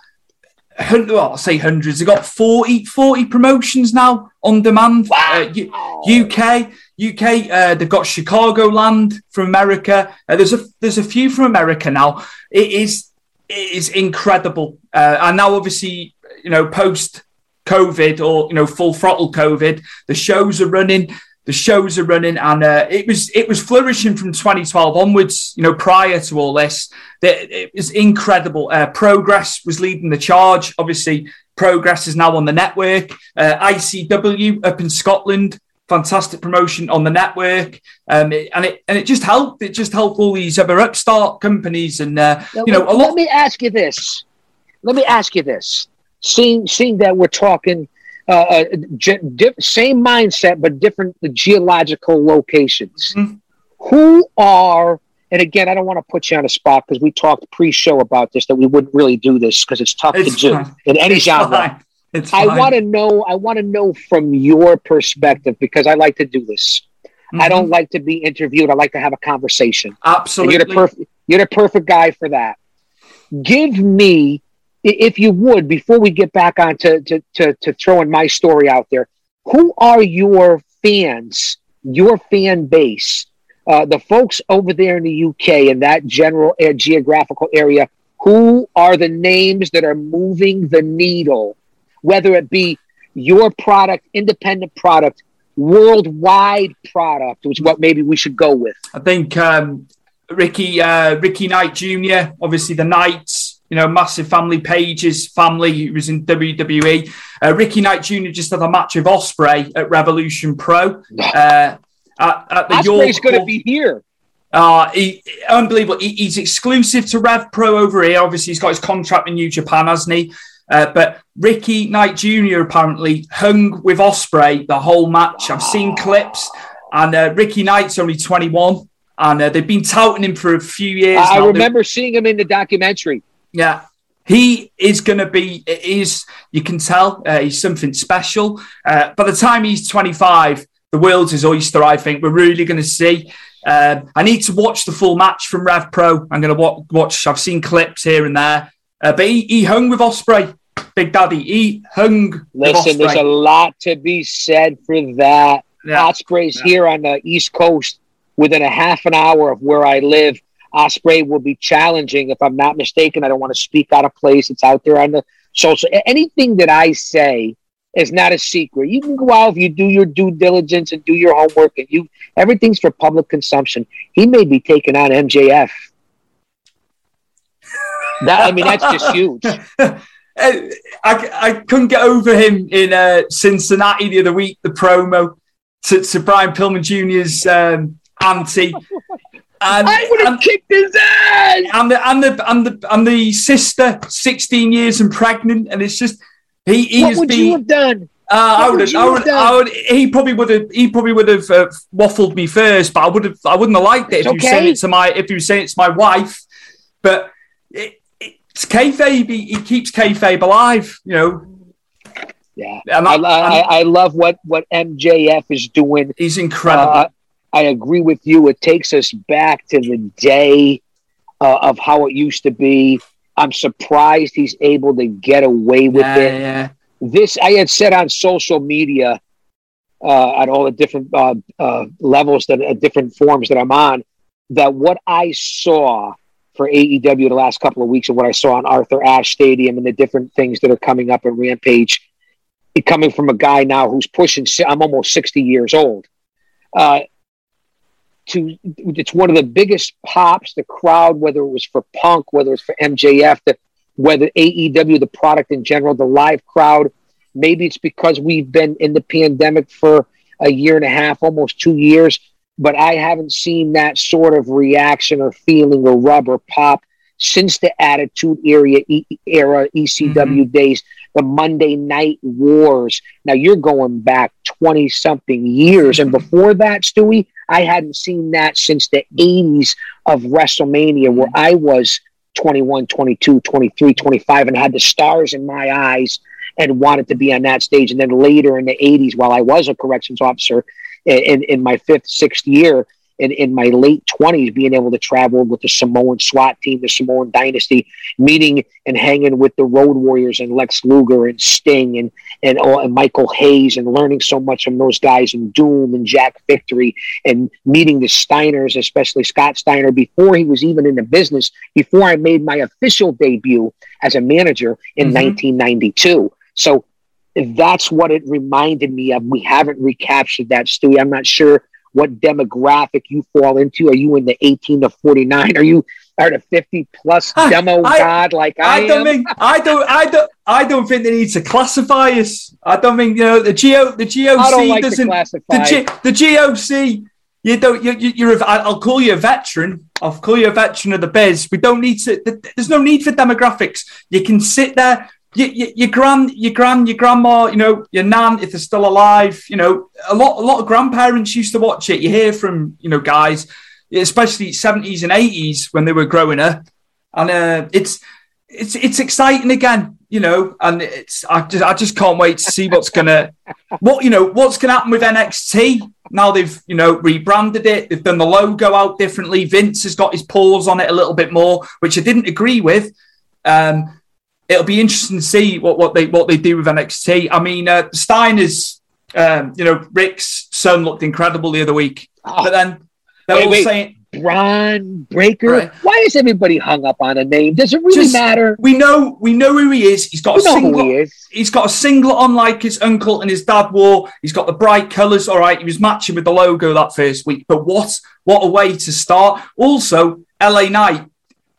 well, I'll say hundreds. They've got 40, 40 promotions now on demand. Uh, U- UK, UK. Uh, they've got Chicago Land from America. Uh, there's a there's a few from America now. It is it is incredible. Uh, and now, obviously, you know, post COVID or you know full throttle COVID, the shows are running. The shows are running, and uh, it was it was flourishing from 2012 onwards. You know, prior to all this, that it was incredible. Uh, Progress was leading the charge. Obviously, Progress is now on the network. Uh, ICW up in Scotland, fantastic promotion on the network, um, it- and it and it just helped. It just helped all these other upstart companies, and uh, Now, you know, let, a let me ask you this. Let me ask you this. Seeing seeing that we're talking uh, uh, ge- di- same mindset but different geological locations. Mhm. Who are and again, I don't want to put you on a spot because we talked pre-show about this that we wouldn't really do this because it's tough It's to do fine. in any It's genre. fine. It's I want to know. I want to know from your perspective because I like to do this. I Mhm. don't like to be interviewed. I like to have a conversation. And absolutely. you're the perfect. You're the perfect guy for that. Give me, if you would, before we get back on to, to, to, to throwing my story out there, who are your fans, your fan base uh, the folks over there in the UK in that general uh, geographical area, who are the names that are moving the needle, whether it be your product, independent product, worldwide product, which is what maybe we should go with. I think um, Ricky uh, Ricky Knight Jr. Obviously, the Knights, you know, massive family. Paige's family, who was in WWE. Uh, Ricky Knight Jr. just had a match with Ospreay at Revolution Pro. Uh, at, at the Ospreay's going to be here. Uh, he, unbelievable. He, he's exclusive to Rev Pro over here. Obviously, he's got his contract with New Japan, hasn't he? Uh, but Ricky Knight Jr. apparently hung with Ospreay the whole match. I've seen clips, and uh, Ricky Knight's only 21, and uh, they've been touting him for a few years. I now. remember seeing him in the documentary. Yeah. He is going to be, is, you can tell uh, he's something special. Uh, by the time he's 25, the world's his oyster, I think. We're really going to see. Um, I need to watch the full match from Rev Pro. I'm going to wa- watch, I've seen clips here and there. Uh, but he, he hung with Ospreay, Big Daddy. He hung with Listen, there's a lot to be said for that. Yeah. Ospreay's here on the East Coast within a half an hour of where I live. Osprey will be challenging, if I'm not mistaken. I don't want to speak out of place. It's out there on the social. Anything that I say is not a secret. You can go out if you do your due diligence and do your homework, and you everything's for public consumption. He may be taking on MJF. That I mean, that's just huge. I, I couldn't get over him in uh, Cincinnati the other week, the promo to, to Brian Pillman Jr.'s um, auntie. And, I would have and, kicked his ass. and, the, and, the, and, the, and the sister, 16 years and pregnant. And it's just, he, he What has would been. you have done? Uh, I would would have. I would. done? I would. He probably would have. He probably would have uh, waffled me first, but I would have. I wouldn't have liked it if It's you were saying it to my. If you were saying it to my wife, but it, it's kayfabe. He, he keeps kayfabe alive. You know, Yeah, And I, I- I, I love what what MJF is doing. he's incredible. Uh, I agree with you. It takes us back to the day uh, of how it used to be. I'm surprised he's able to get away with yeah, it. yeah. This I had said on social media uh, at all the different uh, uh, levels that uh, different forms that I'm on that what I saw for AEW the last couple of weeks and what I saw on Arthur Ashe Stadium and the different things that are coming up at Rampage, it coming from a guy now who's pushing, I'm almost 60 years old. Uh, to it's one of the biggest pops. The crowd, whether it was for Punk, whether it's for MJF, the whether AEW, the product in general, the live crowd. Maybe it's because we've been in the pandemic for a year and a half, almost two years, but I haven't seen that sort of reaction or feeling or rubber pop since the Attitude Era, e- era, ECW mm-hmm. days, the Monday Night Wars. Now you're going back twenty something years, and mm-hmm. before that, Stewie, I hadn't seen that since the '80s of WrestleMania, where mm-hmm. I was 21, 22, 23, 25, and had the stars in my eyes and wanted to be on that stage. And then later in the 80s, while I was a corrections officer in, in, my fifth, sixth year, in, in my late 20s, being able to travel with the Samoan SWAT team, the Samoan Dynasty, meeting and hanging with the Road Warriors and Lex Luger and Sting and, and, all- and Michael Hayes and learning so much from those guys and Doom and Jack Victory and meeting the Steiners, especially Scott Steiner, before he was even in the business, before I made my official debut as a manager in Mhm. 1992. So that's what it reminded me of. We haven't recaptured that, Stewie. I'm not sure what demographic you fall into. Are you in the 18 to 49? Are you are the 50 plus demo I- god like I, I don't think I don't I don't I don't think they need to classify us. I don't think you know the geo the GOC like doesn't classify. the G, the GOC. You don't. You, you, you're. A, I'll call you a veteran. I'll call you a veteran of the biz. We don't need to. There's no need for demographics. You can sit there. You, you, your grand, your grand, your grandma. You know, your nan, if they're still alive. You know, a lot, a lot of grandparents used to watch it. You hear from you know guys, especially 70s and 80s when they were growing up, and uh, it's it's it's exciting again. You know, and it's I just I just can't wait to see what's gonna what you know what's to happen with NXT now they've you know rebranded it they've done the logo out differently Vince has got his paws on it a little bit more which I didn't agree with um it'll be interesting to see what, what they what they do with NXT I mean uh, Steiner's um you know Rick's son looked incredible the other week Oh, but then they're Wait, all wait. saying Bron Breakker. Right. Why is everybody hung up on a name? Does it really Just- matter? we know we know who he is. He's got We a single. he is. He's got a singlet on like his uncle and his dad wore. He's got the bright colours. All right, he was matching with the logo that first week. But what what a way to start. Also, LA Knight,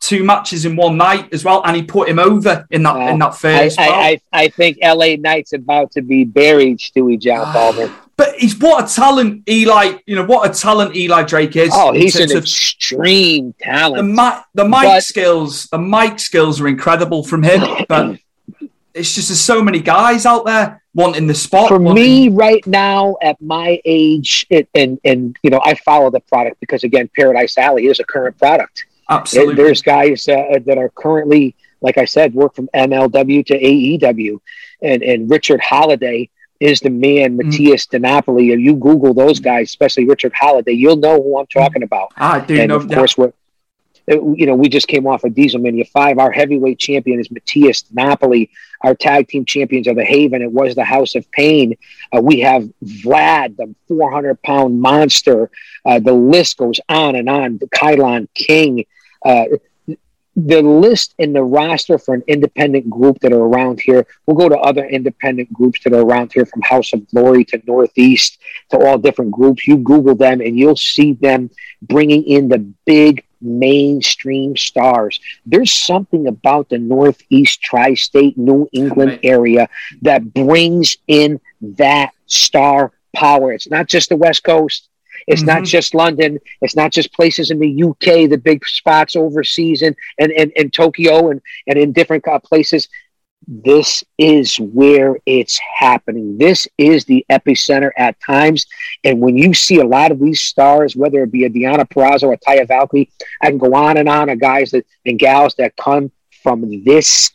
two matches in one night as well, and he put him over in that in uh, that I, first. I, well. I, I think LA Knight's about to be buried, Stewie John ah, Palmer. but he's what a talent, Eli. You know what a talent Eli Drake is. Oh, he's an extreme the talent. the mic But- skills. The mic skills are incredible from him. But it's just there's so many guys out there wanting the spot. For wanting- me, right now, at my age, it, and and you know, I follow the product because again, Paradise Alley is a current product. Absolutely. There's guys uh, that are currently, like I said, work from MLW to AEW, and and Richard Holiday is the man. Mm. Matthias DiNapoli. If you Google those guys, especially Richard Holiday, you'll know who I'm talking about. I do and know. of course, we're, you know, we just came off of Diesel Mania 5. Our heavyweight champion is Matthias Napoli. Our tag team champions are the Haven. It was the House of Pain. Uh, we have Vlad, the 400 pound monster. Uh, the list goes on and on. The Kylon King. Uh, the list in the roster for an independent group that are around here, we'll go to other independent groups that are around here from House of Glory to Northeast to all different groups. You Google them and you'll see them bringing in the big mainstream stars. There's something about the Northeast tri state New England area that brings in that star power. It's not just the West Coast. It's not Mhm. just London. It's not just places in the UK, the big spots overseas and and, and, and Tokyo and, and in different uh, places. This is where it's happening. This is the epicenter at times. And when you see a lot of these stars, whether it be a Deonna Purrazzo or Taya Valkyrie, I can go on and on of guys that and gals that come from this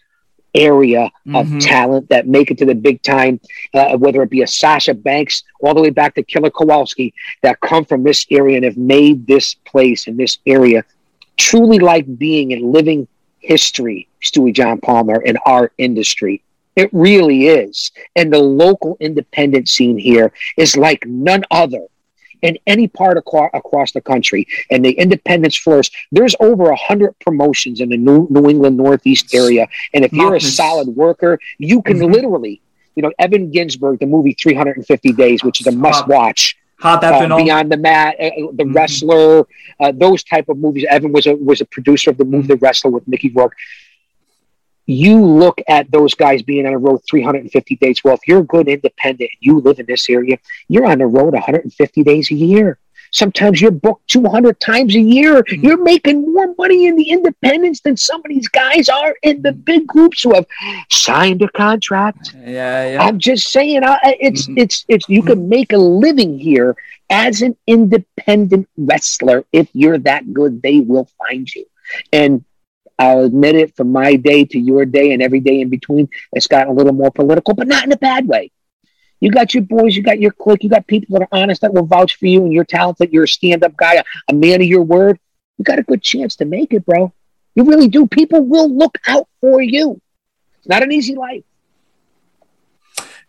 area of Mhm. talent that make it to the big time, uh, whether it be a Sasha Banks all the way back to Killer Kowalski that come from this area and have made this place in this area truly like being and living history, Stewie John Palmer, in our industry. It really is. And the local independent scene here is like none other in any part across, across the country. And the independence flourish. There's over a hundred promotions in the New, New England Northeast area. And if you're a solid worker, you can Mhm. literally, you know, Evan Ginzburg, the movie 350 Days, which is a must watch. Had Uh, Beyond the Mat, uh, uh, The Mhm. Wrestler, uh, those type of movies. Evan was a was a producer of the movie The Wrestler with Mickey Rourke. You look at those guys being on the road 350 days. Well, if you're a good independent and you live in this area, you're on the road 150 days a year. Sometimes you're booked 200 times a year. Mm-hmm. You're making more money in the independents than some of these guys are in the big groups who have signed a contract. yeah, yeah. I'm just saying, I- it's Mhm. it's it's you can make a living here as an independent wrestler if you're that good. They will find you, and I'll admit it. From my day to your day and every day in between, it's gotten a little more political, but not in a bad way. You got your boys, you got your clique, you got people that are honest that will vouch for you, and you're talented. You're a stand-up guy, a, a man of your word. You got a good chance to make it, bro. You really do. People will look out for you. It's not an easy life.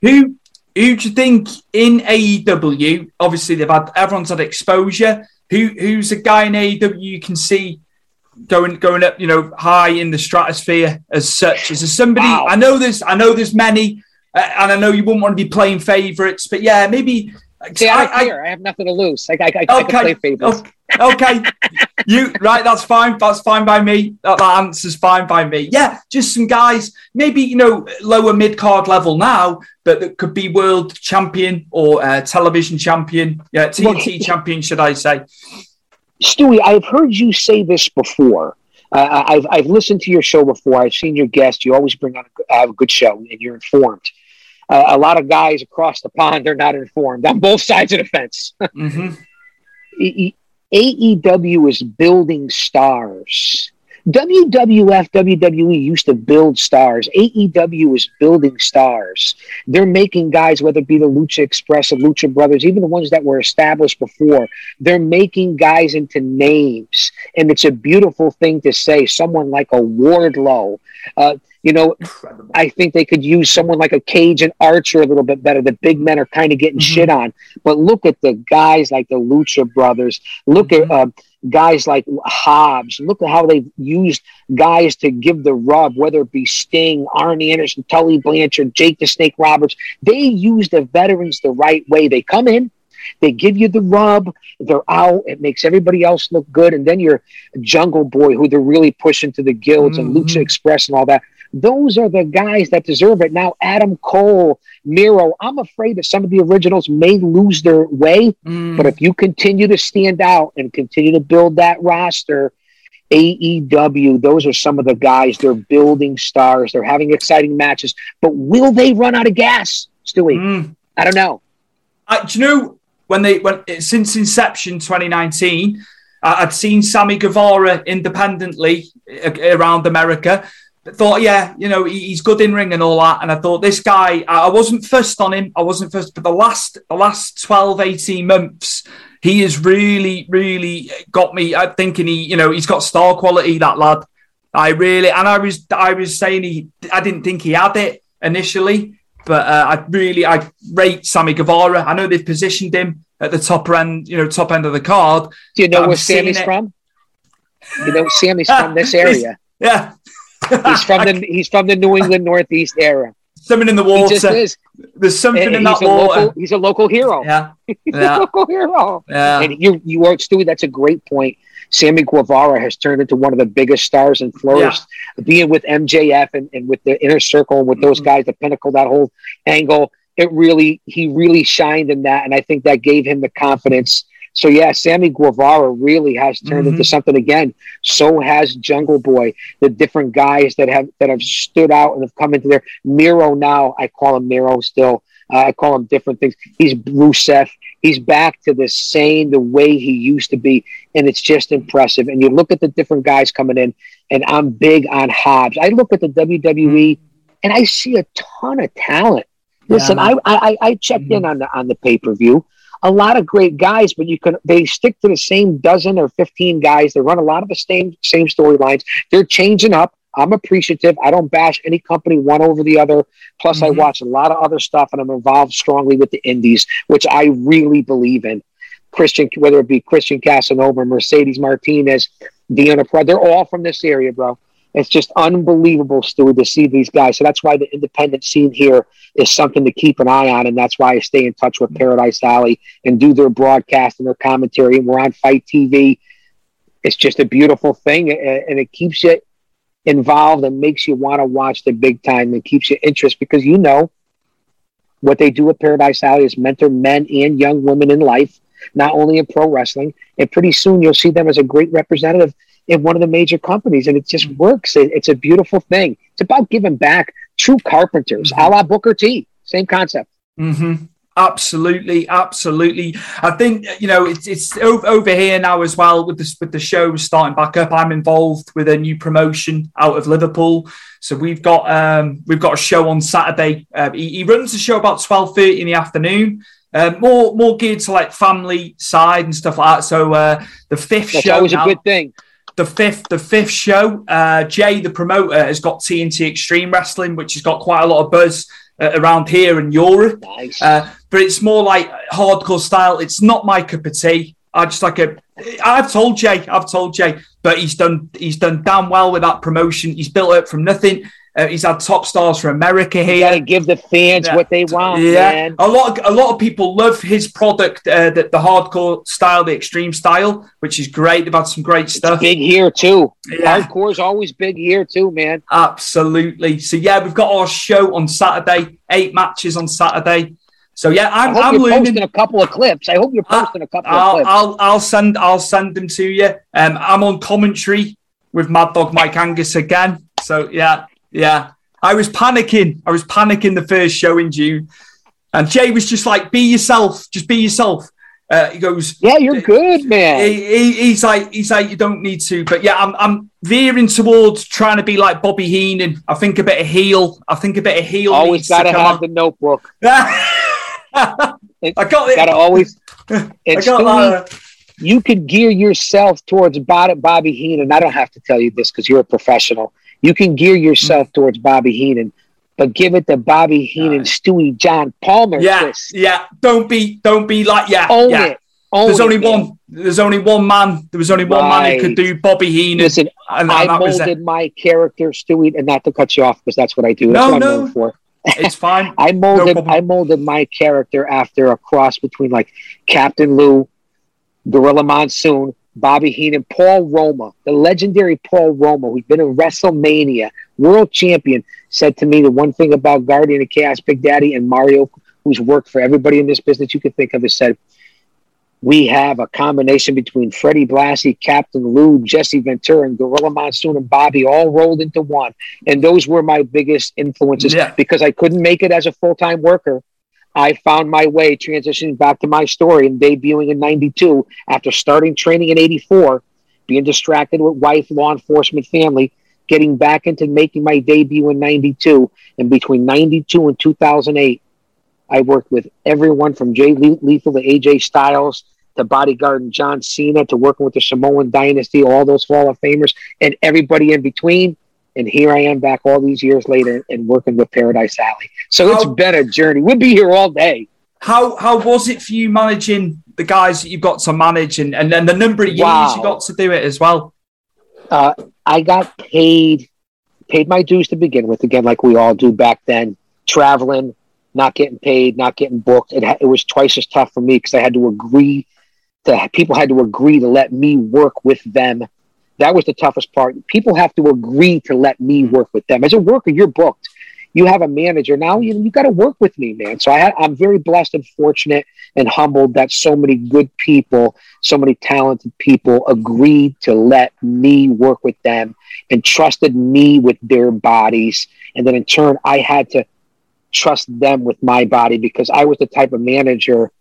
Who who do you think in AEW? Obviously, they've had everyone's had exposure. Who who's a guy in AEW you can see going going up, you know, high in the stratosphere as such? Is there somebody? Wow. I know there's I know there's many, uh, and I know you wouldn't want to be playing favourites, but yeah, maybe. See, I, I- I- I, have nothing to lose. I, I, I, can play favorites. Okay. you right? That's fine. That's fine by me. That, that answer's fine by me. Yeah, just some guys, maybe you know, lower mid card level now, but that could be world champion or uh, television champion. Yeah, TNT champion, should I say? Stewie, I've heard you say this before. Uh, I've, I've listened to your show before. I've seen your guest. You always bring on a, uh, a good show and you're informed. Uh, a lot of guys across the pond, they're not informed on both sides of the fence. hmm E- E- AEW is building stars WWF, WWE used to build stars. AEW is building stars. They're making guys, whether it be the Lucha Express or Lucha Brothers, even the ones that were established before, they're making guys into names. And it's a beautiful thing to say. Someone like a Wardlow, uh, you know, I think they could use someone like a Cage and Archer a little bit better. The big men are kind of getting shit on. But look at the guys like the Lucha Brothers. Look at uh, guys like Hobbs. Look at how they've used guys to give the rub, whether it be Sting, Arn Anderson, Tully Blanchard, Jake the Snake Roberts. They use the veterans the right way. They come in, they give you the rub, they're out, it makes everybody else look good. And then you're Jungle Boy, who they're really pushing to the guilds and Lucha Express and all that. Those are the guys that deserve it. Now, Adam Cole, Miro, I'm afraid that some of the originals may lose their way, but if you continue to stand out and continue to build that roster, AEW, those are some of the guys. They're building stars. They're having exciting matches. But will they run out of gas, Stewie? I don't know. Uh, do you know when they when since inception 2019, uh, I'd seen Sammy Guevara independently uh, around America. Thought, yeah, you know, he- he's good in ring and all that. And I thought this guy, I I wasn't first on him. I wasn't first, but the last the last 12, 18 months, he has really, really got me uh, thinking. He, you know, he's got star quality. That lad. I really, and I was, I was saying he, I didn't think he had it initially, but uh, I really, I rate Sammy Guevara. I know they've positioned him at the top end, you know, top end of the card. Do you know but I'm where Sammy's from? You know, Sammy's from this area. Yeah, He's from the he's from the New England Northeast area. something in the He water. just is. There's something And in he's that a water. local. He's a local hero. Yeah, He's a yeah, local hero. yeah. And you you are Stewie. That's a great point. Sammy Guevara has turned into one of the biggest stars and flourished, being with MJF and, and with the inner circle and with those Mm-hmm. guys, the pinnacle, that whole angle. It really he really shined in that, and I think that gave him the confidence. So yeah, Sammy Guevara really has turned Mm-hmm. into something again. So has Jungle Boy, the different guys that have that have stood out and have come into there. Miro now, I call him Miro still. Uh, I call him different things. He's Rusev. He's back to the same the way he used to be, and it's just impressive. And you look at the different guys coming in, and I'm big on Hobbs. I look at the WWE, mm-hmm. and I see a ton of talent. Listen, man. I, I I checked in mm-hmm. on the on the pay per view. A lot of great guys, but you can they stick to the same dozen or fifteen guys. They run a lot of the same same storylines. They're changing up. I'm appreciative. I don't bash any company one over the other. Plus, I Mhm. watch a lot of other stuff, and I'm involved strongly with the indies, which I really believe in. Christian, whether it be Christian Casanova, Mercedes Martinez, Deanna Pro, they're all from this area, bro. It's just unbelievable, Stewie, to see these guys. So that's why the independent scene here is something to keep an eye on, and that's why I stay in touch with Paradise Alley and do their broadcast and their commentary. And we're on FITE TV. It's just a beautiful thing, and it keeps you involved and makes you want to watch the big time and keeps you interest because you know what they do at Paradise Alley is mentor men and young women in life, not only in pro wrestling. And pretty soon you'll see them as a great representative in one of the major companies, and it just works. It- it's a beautiful thing. It's about giving back. True carpenters, a la Booker T. Same concept. hmm Absolutely, absolutely. I think you know it's it's over, over here now as well with this with the show starting back up. I'm involved with a new promotion out of Liverpool, so we've got um we've got a show on Saturday. Uh, he, he runs the show about twelve thirty in the afternoon. Uh, more more geared to like family side and stuff like that. So uh, the fifth That's show now- a good thing. the fifth the fifth show uh jay the promoter has got tnt extreme wrestling which has got quite a lot of buzz around here in europe. Nice. uh, but it's more like hardcore style. It's not my cup of tea. I just like a i've told jay i've told jay but he's done he's done damn well with that promotion. He's built it from nothing uh, he's had top stars from america You here got to give the fans Yeah. what they want, yeah, man. a lot. Of, a lot of people love his product, uh, the, the hardcore style, the extreme style, which is great. They've had some great stuff. Big here too. Yeah. Hardcore's always big here too, man. Absolutely. So yeah, we've got our show on Saturday. Eight matches on Saturday. So yeah, I I'm, I'm you're learning. posting a couple of clips. I hope you're posting a couple of I'll, clips. I'll I'll send I'll send them to you. Um, I'm on commentary with Mad Dog Mike Angus again. So yeah, yeah. I was panicking. I was panicking the first show in June, and Jay was just like, "Be yourself. Just be yourself." Uh, he goes, Yeah, you're good, man. he, he- he's like, he's like, you don't need to. But yeah, I'm, I'm veering towards trying to be like Bobby Heenan. I think a bit of heel. I think a bit of heel. Always got to have out. the notebook. I got it. Got to always. I got Stewie, you could gear yourself towards Bob- Bobby Heenan. I don't have to tell you this because you're a professional. You can gear yourself Mm. towards Bobby Heenan, but give it to Bobby Heenan, Stewie John Palmer. Yeah, yeah. Don't be, don't be like, yeah, Own yeah. it. Own There's it, only man. one. There's only one man. There was only one man who could do Bobby Heenan. Listen, and, I and molded my character, Stewie, and not to cut you off because that's what I do. That's No, what I'm no. known for. It's fine. I molded problem. I molded my character after a cross between like Captain Lou, Gorilla Monsoon, Bobby Heenan, Paul Roma, the legendary Paul Roma, who's been a WrestleMania, world champion, said to me the one thing about Guardian of Chaos, Big Daddy, and Mario, who's worked for everybody in this business you can think of, has said, we have a combination between Freddie Blassie, Captain Lou, Jesse Ventura, and Gorilla Monsoon and Bobby all rolled into one. And those were my biggest influences Yeah. because I couldn't make it as a full time worker. I found my way transitioning back to my story and debuting in 92 after starting training in 84, being distracted with wife, law enforcement, family, getting back into making my debut in 92. And between 92 and 2008, I worked with everyone from Jay Lethal to AJ Styles to bodyguard and John Cena to working with the Samoan Dynasty, all those Hall of Famers, and everybody in between. And here I am back all these years later and working with Paradise Alley. So it's How- been a journey. We'd be here all day. How how was it for you managing the guys that you've got to manage and, and then the number of years Wow. you got to do it as well? Uh, I got paid paid my dues to begin with again, like we all do back then. Traveling, not getting paid, not getting booked. It, it was twice as tough for me because I had to agree to people had to agree to let me work with them. That was the toughest part. People have to agree to let me mm-hmm. work with them. As a worker, you're booked. You have a manager now. You you got to work with me, man. So I had, I'm very blessed and fortunate and humbled that so many good people, so many talented people agreed to let me work with them and trusted me with their bodies. And then in turn, I had to trust them with my body because I was the type of manager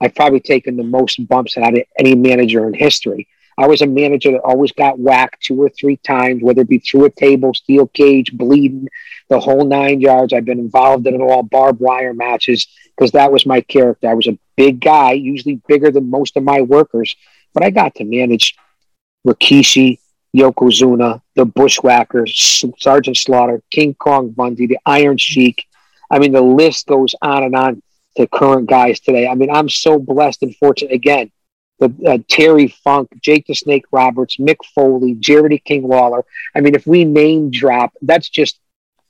I've probably taken the most bumps out of any manager in history. I was a manager that always got whacked two or three times, whether it be through a table, steel cage, bleeding, the whole nine yards. I've been involved in it all, barbed wire matches, because that was my character. I was a big guy, usually bigger than most of my workers, but I got to manage Rikishi, Yokozuna, the Bushwhackers, Sergeant Slaughter, King Kong Bundy, the Iron Sheik. I mean, the list goes on and on to current guys today. I mean, I'm so blessed and fortunate. Again, the uh, Terry Funk, Jake the Snake Roberts, Mick Foley, Jerry King Lawler. I mean, if we name drop, that's just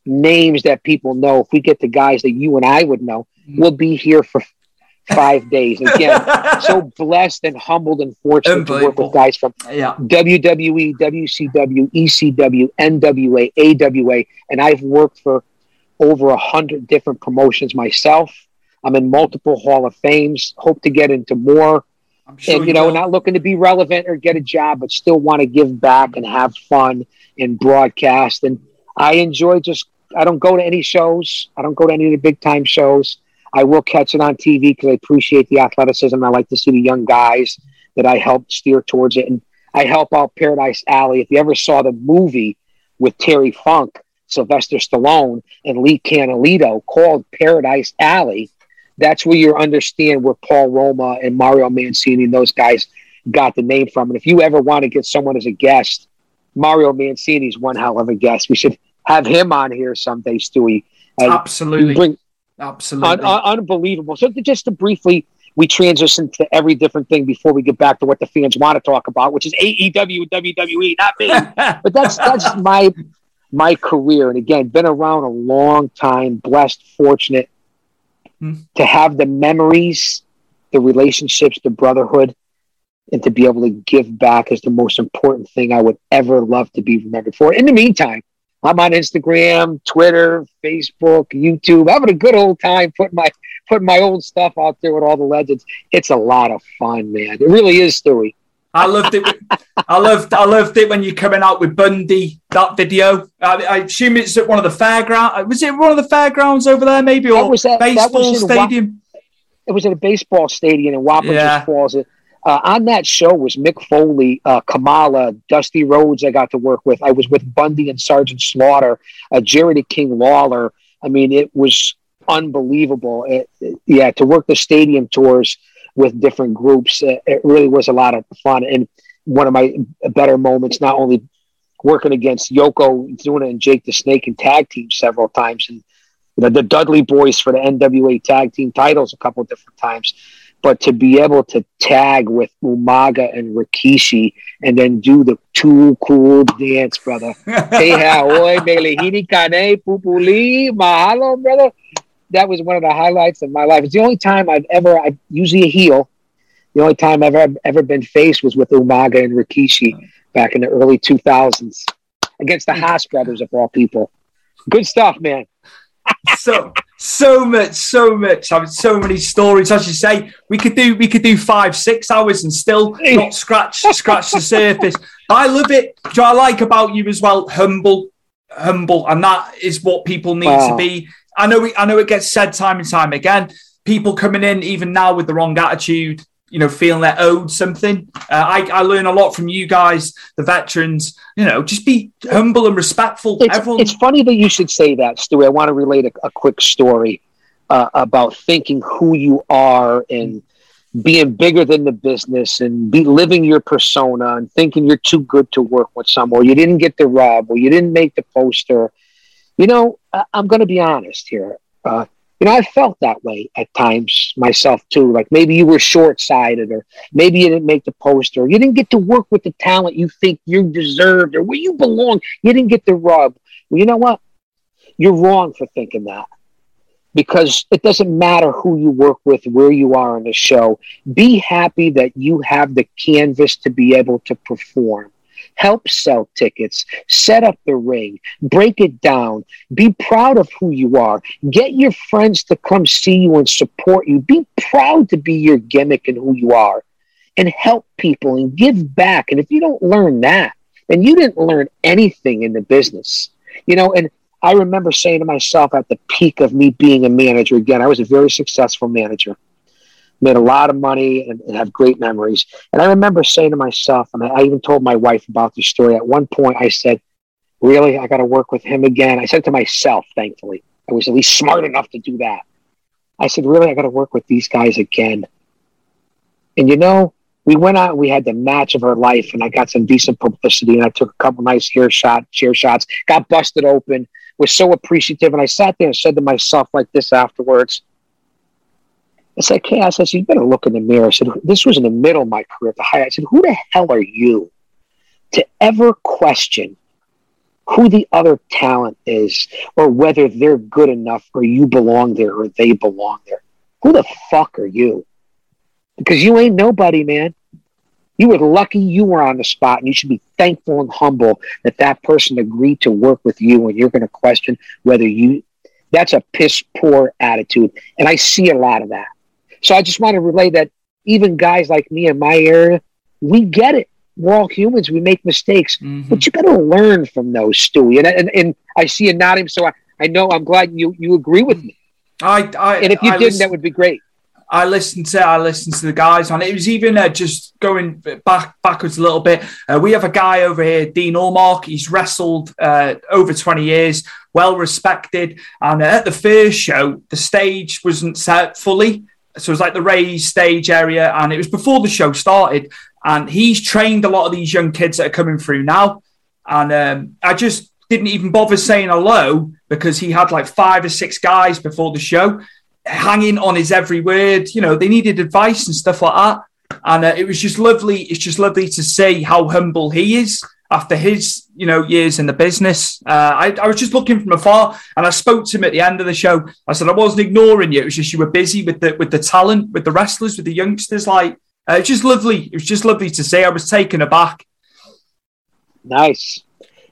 names that people know. If we get the guys that you and I would know, we'll be here for five days. Again, so blessed and humbled and fortunate to work with guys from Yeah. WWE, WCW, ECW, NWA, AWA, and I've worked for over a hundred different promotions myself. I'm in multiple Hall of Fames. Hope to get into more, I'm sure and you know, will. not looking to be relevant or get a job, but still want to give back and have fun and broadcast. And I enjoy just. I don't go to any shows. I don't go to any of the big time shows. I will catch it on TV because I appreciate the athleticism. I like to see the young guys that I help steer towards it. And I help out Paradise Alley. If you ever saw the movie with Terry Funk, Sylvester Stallone, and Lee Canalito called Paradise Alley, that's where you understand where Paul Roma and Mario Mancini and those guys got the name from. And if you ever want to get someone as a guest, Mario Mancini's one hell of a guest. We should have him on here someday, Stewie. Uh, Absolutely. bring- Absolutely. Un- un- unbelievable. So to- just to briefly, we transition to every different thing before we get back to what the fans want to talk about, which is AEW, WWE, not me. but that's that's my my career, and again, been around a long time. Blessed, fortunate Hmm. to have the memories, the relationships, the brotherhood, and to be able to give back is the most important thing I would ever love to be remembered for. In the meantime, I'm on Instagram, Twitter, Facebook, YouTube, having a good old time putting my putting my old stuff out there with all the legends. It's a lot of fun, man. It really is, Stewie. I loved it. I loved. I loved it when you're coming out with Bundy. That video. I, I assume it's at one of the fairgrounds. Was it one of the fairgrounds over there, maybe, or was at- baseball was Wa- stadium? it was at a baseball stadium in Wappingers Yeah. Falls. Uh, on that show was Mick Foley, uh, Kamala, Dusty Rhodes. I got to work with. I was with Bundy and Sergeant Slaughter, uh, Jerry King Lawler. I mean, it was unbelievable. It- it- yeah, to work the stadium tours with different groups, uh, it really was a lot of fun. And one of my better moments, not only working against Yokozuna and Jake the Snake in tag team several times, and you know, the Dudley Boys for the NWA tag team titles a couple of different times. But to be able to tag with Umaga and Rikishi and then do the too cool dance, brother. hey, ha, oi, melehini kane, pupuli, mahalo, brother. That was one of the highlights of my life. It's the only time I've ever, I usually a heel. The only time I've ever, ever been faced was with Umaga and Rikishi back in the early 2000s against the Haas brothers, of all people. Good stuff, man. so so much, so much. I mean, so many stories. As you say, we could do we could do five, six hours and still not scratch scratch the surface. I love it. Do I like about you as well? Humble, humble, and that is what people need to be. I know. We, I know it gets said time and time again. People coming in even now with the wrong attitude. You know, feeling they're owed something. Uh, I, I learn a lot from you guys, the veterans. You know, just be humble and respectful. It's, Everyone, it's funny that you should say that, Stewie. I want to relate a, a quick story uh, about thinking who you are and being bigger than the business and be living your persona and thinking you're too good to work with someone or you didn't get the rub or you didn't make the poster. You know, I, I'm going to be honest here. Uh, you know, I felt that way at times myself too. Like maybe you were short sighted, or maybe you didn't make the poster, or you didn't get to work with the talent you think you deserved, or where you belong. You didn't get the rub. Well, you know what? You're wrong for thinking that because it doesn't matter who you work with, where you are on the show. Be happy that you have the canvas to be able to perform. Help sell tickets, set up the ring, break it down, be proud of who you are, get your friends to come see you and support you. Be proud to be your gimmick and who you are, and help people and give back. And if you don't learn that, then you didn't learn anything in the business. You know, and I remember saying to myself at the peak of me being a manager again, I was a very successful manager, made a lot of money and, and have great memories. And I remember saying to myself, and I, I even told my wife about this story. At one point, I said, Really, I got to work with him again. I said to myself, thankfully, I was at least smart enough to do that. I said, Really, I got to work with these guys again. And you know, we went out we had the match of our life, and I got some decent publicity, and I took a couple nice hair shot, chair shots, got busted open, was so appreciative. And I sat there and said to myself like this afterwards. I said, "Okay," I said, "You better look in the mirror." I said, "This was in the middle of my career, at the high." I said, "Who the hell are you to ever question who the other talent is, or whether they're good enough, or you belong there, or they belong there? Who the fuck are you? Because you ain't nobody, man. You were lucky you were on the spot, and you should be thankful and humble that that person agreed to work with you, and you're going to question whether you." That's a piss poor attitude, and I see a lot of that. So I just want to relay that even guys like me in my area, we get it. We're all humans. We make mistakes, but you got to learn from those, Stewie. And, and and I see you nodding, so I, I know I'm glad you you agree with me. I, I, And if you I didn't, listen- that would be great. I listened to I listened to the guys on it. Was even uh, just going back backwards a little bit. Uh, we have a guy over here, Dean Allmark. He's wrestled uh, over twenty years, well respected. And at the first show, the stage wasn't set fully, so it was like the raised stage area, and it was before the show started. And he's trained a lot of these young kids that are coming through now. And um, I just didn't even bother saying hello because he had like five or six guys before the show hanging on his every word. You know, they needed advice and stuff like that. And uh, it was just lovely. It's just lovely to see how humble he is after his, you know, years in the business. Uh, I, I was just looking from afar, and I spoke to him at the end of the show. I said I wasn't ignoring you. It was just you were busy with the with the talent, with the wrestlers, with the youngsters. Like uh, it was just lovely. It was just lovely to see. I was taken aback. Nice.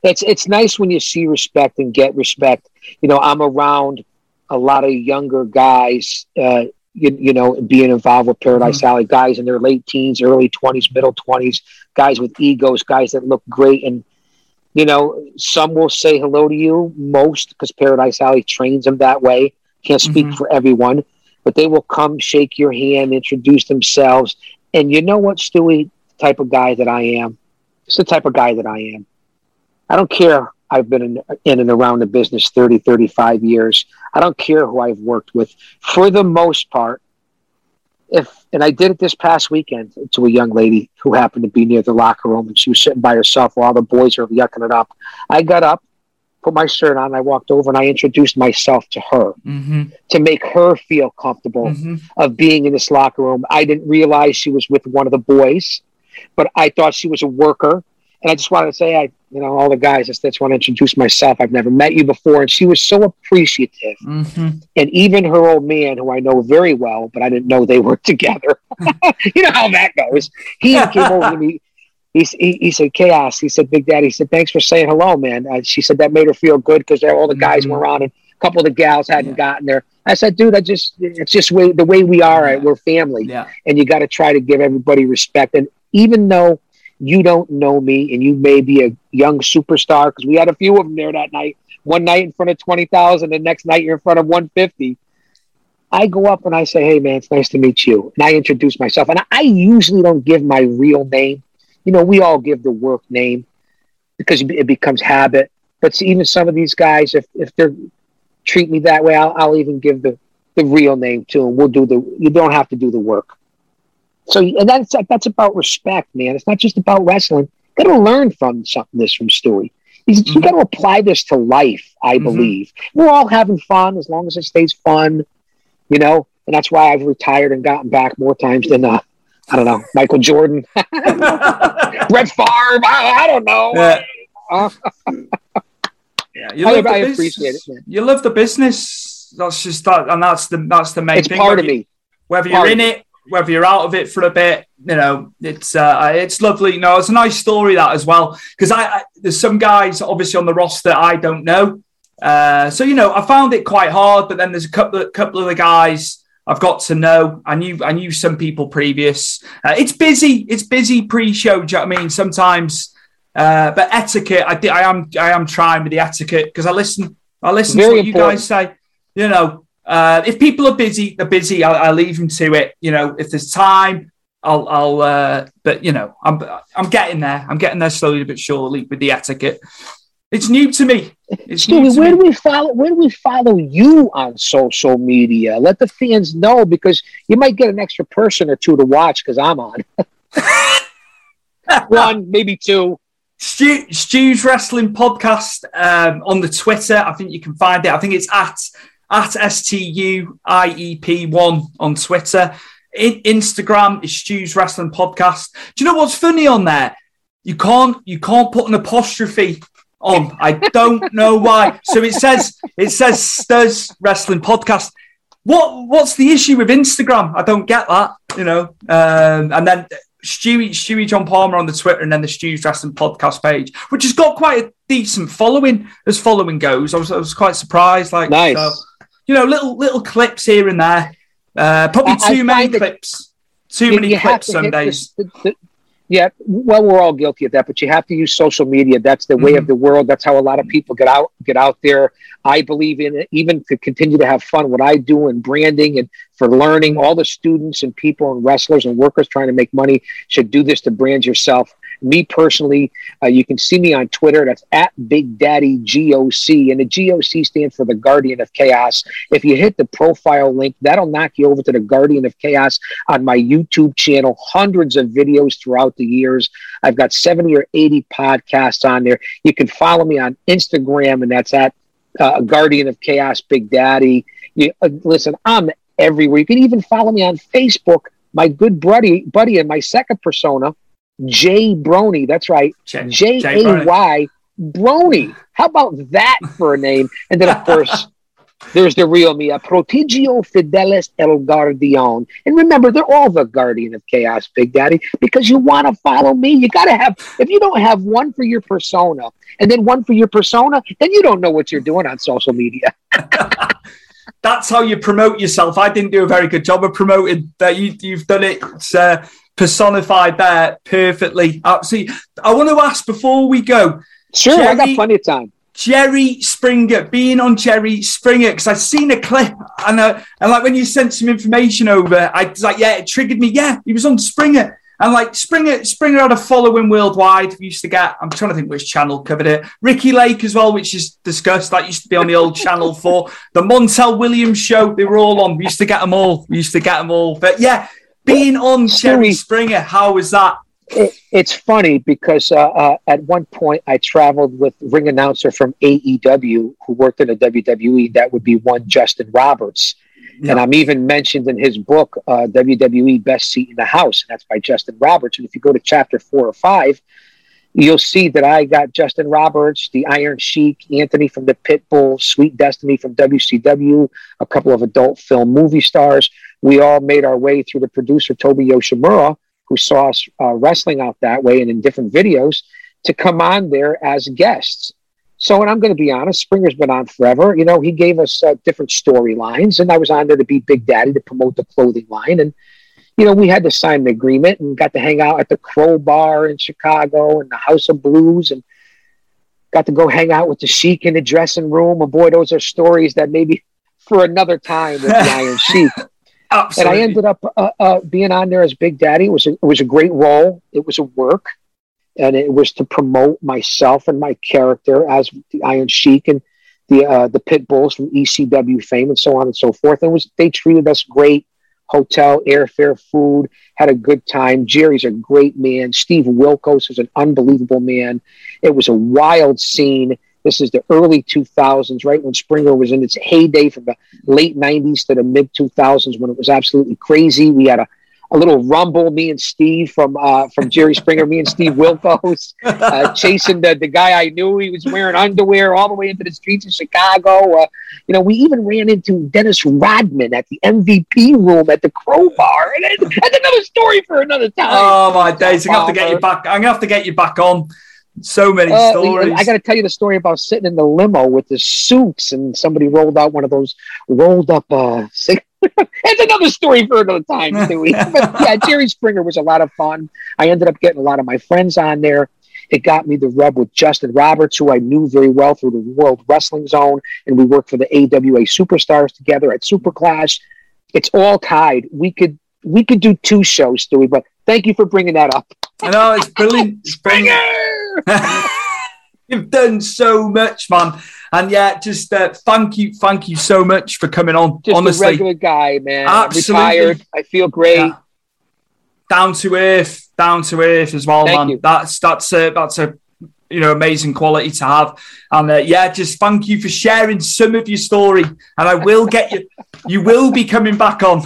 It's it's nice when you see respect and get respect. You know, I'm around a lot of younger guys. Uh, you, you know, being involved with Paradise Alley, guys in their late teens, early twenties, middle twenties, guys with egos, guys that look great, and you know, some will say hello to you. Most, because Paradise Alley trains them that way. Can't speak mm-hmm. for everyone, but they will come shake your hand, introduce themselves. And you know what, Stewie? The type of guy that I am. It's the type of guy that I am. I don't care. I've been in, in and around the business 30, 35 years. I don't care who I've worked with. For the most part, if and I did it this past weekend to a young lady who happened to be near the locker room and she was sitting by herself while the boys are yucking it up. I got up, put my shirt on, I walked over and I introduced myself to her Mm-hmm. to make her feel comfortable Mhm. of being in this locker room. I didn't realize she was with one of the boys, but I thought she was a worker. And I just wanted to say, I, you know, all the guys, I just want to introduce myself. I've never met you before. And she was so appreciative. Mm-hmm. And even her old man, who I know very well, but I didn't know they were together. you know how that goes. He came over to me. He, he, he said, Chaos. He said, Big Daddy. He said, Thanks for saying hello, man. Uh, she said that made her feel good because all the guys Mhm. were around and a couple of the gals hadn't Yeah. gotten there. I said, Dude, I just, it's just way, the way we are. Yeah. We're family. Yeah. And you got to try to give everybody respect. And even though you don't know me and you may be a young superstar, because we had a few of them there that night. One night in front of 20,000, the next night you're in front of 150. I go up and I say, Hey, man, it's nice to meet you. And I introduce myself. And I usually don't give my real name. You know, we all give the work name because it becomes habit. But even some of these guys, if, if they're treat me that way, I'll, I'll even give the, the real name to them. We'll do the, you don't have to do the work. So, and that's, that's about respect, man. It's not just about wrestling. You Got to learn from something this from Stewie. He's, You got to apply this to life, I Mhm. believe. We're all having fun as long as it stays fun, you know. And that's why I've retired and gotten back more times than uh, I don't know Michael Jordan, Brett Favre. I, I don't know. Yeah. Yeah, you I- love the I business. appreciate it, man. You love the business. That's just that, and that's the that's the main it's thing. part Whether of you- me. Whether Part you're in of it, whether you're out of it for a bit, you know, it's uh, it's lovely. You know, it's a nice story that as well because I, I there's some guys obviously on the roster I don't know. Uh, so you know, I found it quite hard, but then there's a couple of couple of the guys I've got to know. I knew I knew some people previous. Uh, it's busy. It's busy pre-show. Do you know what I mean? Sometimes, uh, but etiquette. I, I am I am trying with the etiquette because I listen. I listen Very to what you guys say. You know, uh, if people are busy, they're busy. I'll, I'll leave them to it. You know, if there's time, I'll. I'll. Uh, but you know, I'm. I'm getting there. I'm getting there slowly but surely with the etiquette. It's new to me. It's new Stewie, to where me. do we follow? Where do we follow you on social media? Let the fans know because you might get an extra person or two to watch because I'm on. One, maybe two. Stu, Stu's Wrestling Podcast um, on the Twitter. I think you can find it. I think it's at at S-T-U-I-E-P one on Twitter. In, Instagram is Stu's Wrestling Podcast. Do you know what's funny on there? You can't you can't put an apostrophe on. I don't know why. So it says it says Stu's Wrestling Podcast. What what's the issue with Instagram? I don't get that. You know, um, and then Stewie, Stewie John Palmer on the Twitter, and then the Stu's Wrestling Podcast page, which has got quite a decent following as following goes. I was, I was quite surprised. Like, Nice. so, you know, little little clips here and there. Uh, probably I- I too many clips. Too You- many you clips some days. the- the- yeah, well, we're all guilty of that, but you have to use social media. That's the way Mhm. of the world. That's how a lot of people get out get out there. I believe in it, even to continue to have fun. What I do in branding and for learning, all the students and people and wrestlers and workers trying to make money should do this to brand yourself. Me personally, uh, you can see me on Twitter. That's at Big Daddy GOC, and the GOC stands for the Guardian of Chaos. If you hit the profile link, that'll knock you over to the Guardian of Chaos on my YouTube channel. Hundreds of videos throughout the years. I've got 70 or 80 podcasts on there. You can follow me on Instagram, and that's at uh, Guardian of Chaos Big Daddy. You, uh, listen, I'm everywhere. You can even follow me on Facebook. My good buddy, buddy, and my second persona, Jay Brony. That's right, Jay- J A Y Brony. How about that for a name? And then, of course, there's the real me, a prodigio fidelis el guardian. And remember, they're all the guardian of chaos, Big Daddy, because you want to follow me. You got to have, if you don't have one for your persona and then one for your persona, then you don't know what you're doing on social media. That's how you promote yourself. I didn't do a very good job of promoting that. You, you've done it. Uh, personified there perfectly. Absolutely. I want to ask before we go. Sure, I got plenty of time. Jerry Springer, being on Jerry Springer, because I've seen a clip and, uh, and like when you sent some information over, I was like, yeah, it triggered me. Yeah, he was on Springer. And like Springer, Springer had a following worldwide. We used to get, I'm trying to think which channel covered it. Ricki Lake as well, which is discussed. That used to be on the old channel for the Montel Williams show. They were all on. We used to get them all. We used to get them all. But yeah, being on Jerry Springer, how was that? It, it's funny because uh, uh, at one point I traveled with ring announcer from AEW who worked in the WWE. That would be one Justin Roberts. Yeah. And I'm even mentioned in his book, uh, WWE Best Seat in the House. And that's by Justin Roberts. And if you go to chapter four or five, you'll see that I got Justin Roberts, the Iron Sheik, Anthony from the Pitbull, Sweet Destiny from WCW, a couple of adult film movie stars. We all made our way through the producer, Toby Yoshimura, who saw us uh, wrestling out that way and in different videos to come on there as guests. So, and I'm going to be honest, Springer's been on forever. You know, he gave us uh, different storylines, and I was on there to be Big Daddy to promote the clothing line. And, you know, we had to sign an agreement and got to hang out at the Crobar in Chicago and the House of Blues and got to go hang out with the Sheik in the dressing room. And boy, those are stories that maybe for another time with the Iron Sheik. And I ended up uh, uh, being on there as Big Daddy. It was a, it was a great role. It was a work, and it was to promote myself and my character as the Iron Sheik and the uh, the Pit Bulls from ECW fame and so on and so forth. And was they treated us great. Hotel, airfare, food, had a good time. Jerry's a great man. Steve Wilkos is an unbelievable man. It was a wild scene. This is the early 2000s, right when Springer was in its heyday from the late 90s to the mid 2000s when it was absolutely crazy. We had a, a little rumble, me and Steve from uh, from Jerry Springer, me and Steve Wilkos, uh, chasing the, the guy I knew. He was wearing underwear all the way into the streets of Chicago. Uh, you know, we even ran into Dennis Rodman at the MVP room at the Crobar. And that's another story for another time. Oh my days! I'm gonna have to get you back. I'm gonna have to get you back on so many uh, stories. I got to tell you the story about sitting in the limo with the suits and somebody rolled out one of those rolled up. Uh, it's another story for another time, but yeah, Jerry Springer was a lot of fun. I ended up getting a lot of my friends on there. It got me the rub with Justin Roberts, who I knew very well through the World Wrestling Zone, and we worked for the AWA Superstars together at Superclash. It's all tied. We could we could do two shows, Stewie, but thank you for bringing that up. I know it's brilliant. Springer. You've done so much, man. And yeah, just uh, thank you, thank you so much for coming on. Just honestly, a regular guy, man. Absolutely. Retired. I feel great. Yeah. Down to earth, down to earth as well, Thank man. you. That's that's a that's a you know amazing quality to have. And uh, yeah, just thank you for sharing some of your story. And I will get you. you will be coming back on.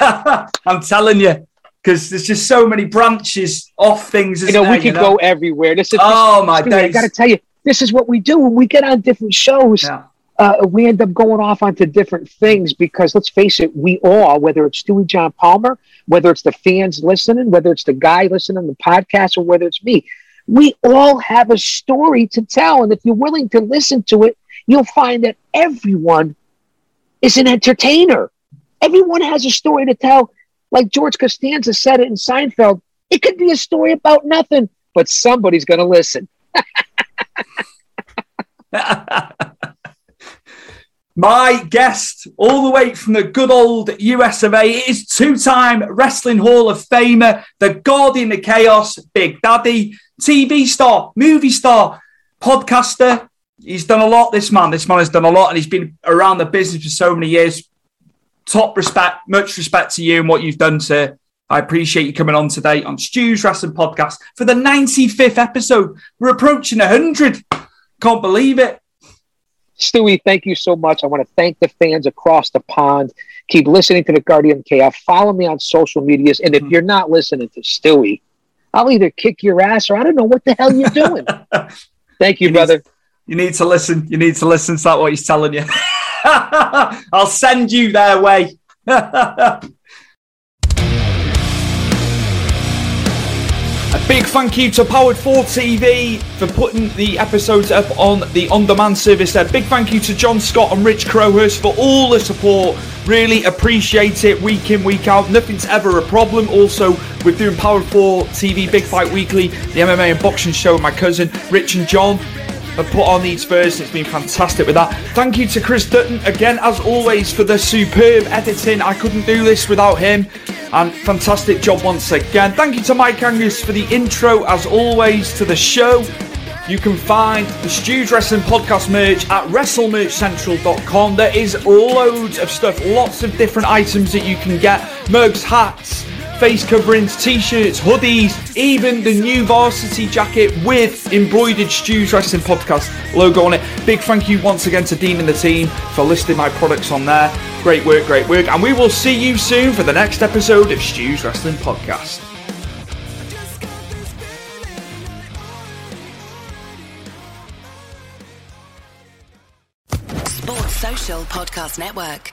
I'm telling you because there's just so many branches off things. You know, there, we could you know? go everywhere. This is Oh, my Stewie, I got to tell you, this is what we do when we get on different shows. Yeah. Uh, we end up going off onto different things because let's face it, we all, whether it's Stewie John Palmer, whether it's the fans listening, whether it's the guy listening to the podcast, or whether it's me, we all have a story to tell. And if you're willing to listen to it, you'll find that everyone is an entertainer. Everyone has a story to tell. Like George Costanza said it in Seinfeld, it could be a story about nothing, but somebody's going to listen. My guest, all the way from the good old US of A, is two time Wrestling Hall of Famer, the Guardian of Chaos, Big Daddy, TV star, movie star, podcaster. He's done a lot, this man. This man has done a lot, and he's been around the business for so many years. Top respect, much respect to you and what you've done, sir. I appreciate you coming on today on Stu's Wrestling Podcast for the 95th episode. We're approaching 100. Can't believe it. Stewie, thank you so much. I want to thank the fans across the pond. Keep listening to the Guardian KF. Follow me on social medias. And if hmm. you're not listening to Stewie, I'll either kick your ass or I don't know what the hell you're doing. thank you, You brother. Need, you need to listen. You need to listen to that, what he's telling you. I'll send you their way. A big thank you to Powered 4 TV for putting the episodes up on the on demand service there. Big thank you to John Scott and Rich Crowhurst for all the support. Really appreciate it week in, week out. Nothing's ever a problem. Also, we're doing Powered 4 TV Big Fight Weekly, the MMA and boxing show with my cousin Rich and John. Have put on these first. It's been fantastic with that. Thank you to Chris Dutton again, as always, for the superb editing. I couldn't do this without him. And fantastic job once again. Thank you to Mike Angus for the intro, as always, to the show. You can find the Stu's Wrestling Podcast merch at WrestleMerchCentral.com. There is loads of stuff, lots of different items that you can get mugs, hats, face coverings, t shirts, hoodies, even the new varsity jacket with embroidered Stu's Wrestling Podcast logo on it. Big thank you once again to Dean and the team for listing my products on there. Great work, great work. And we will see you soon for the next episode of Stu's Wrestling Podcast. Sports Social Podcast Network.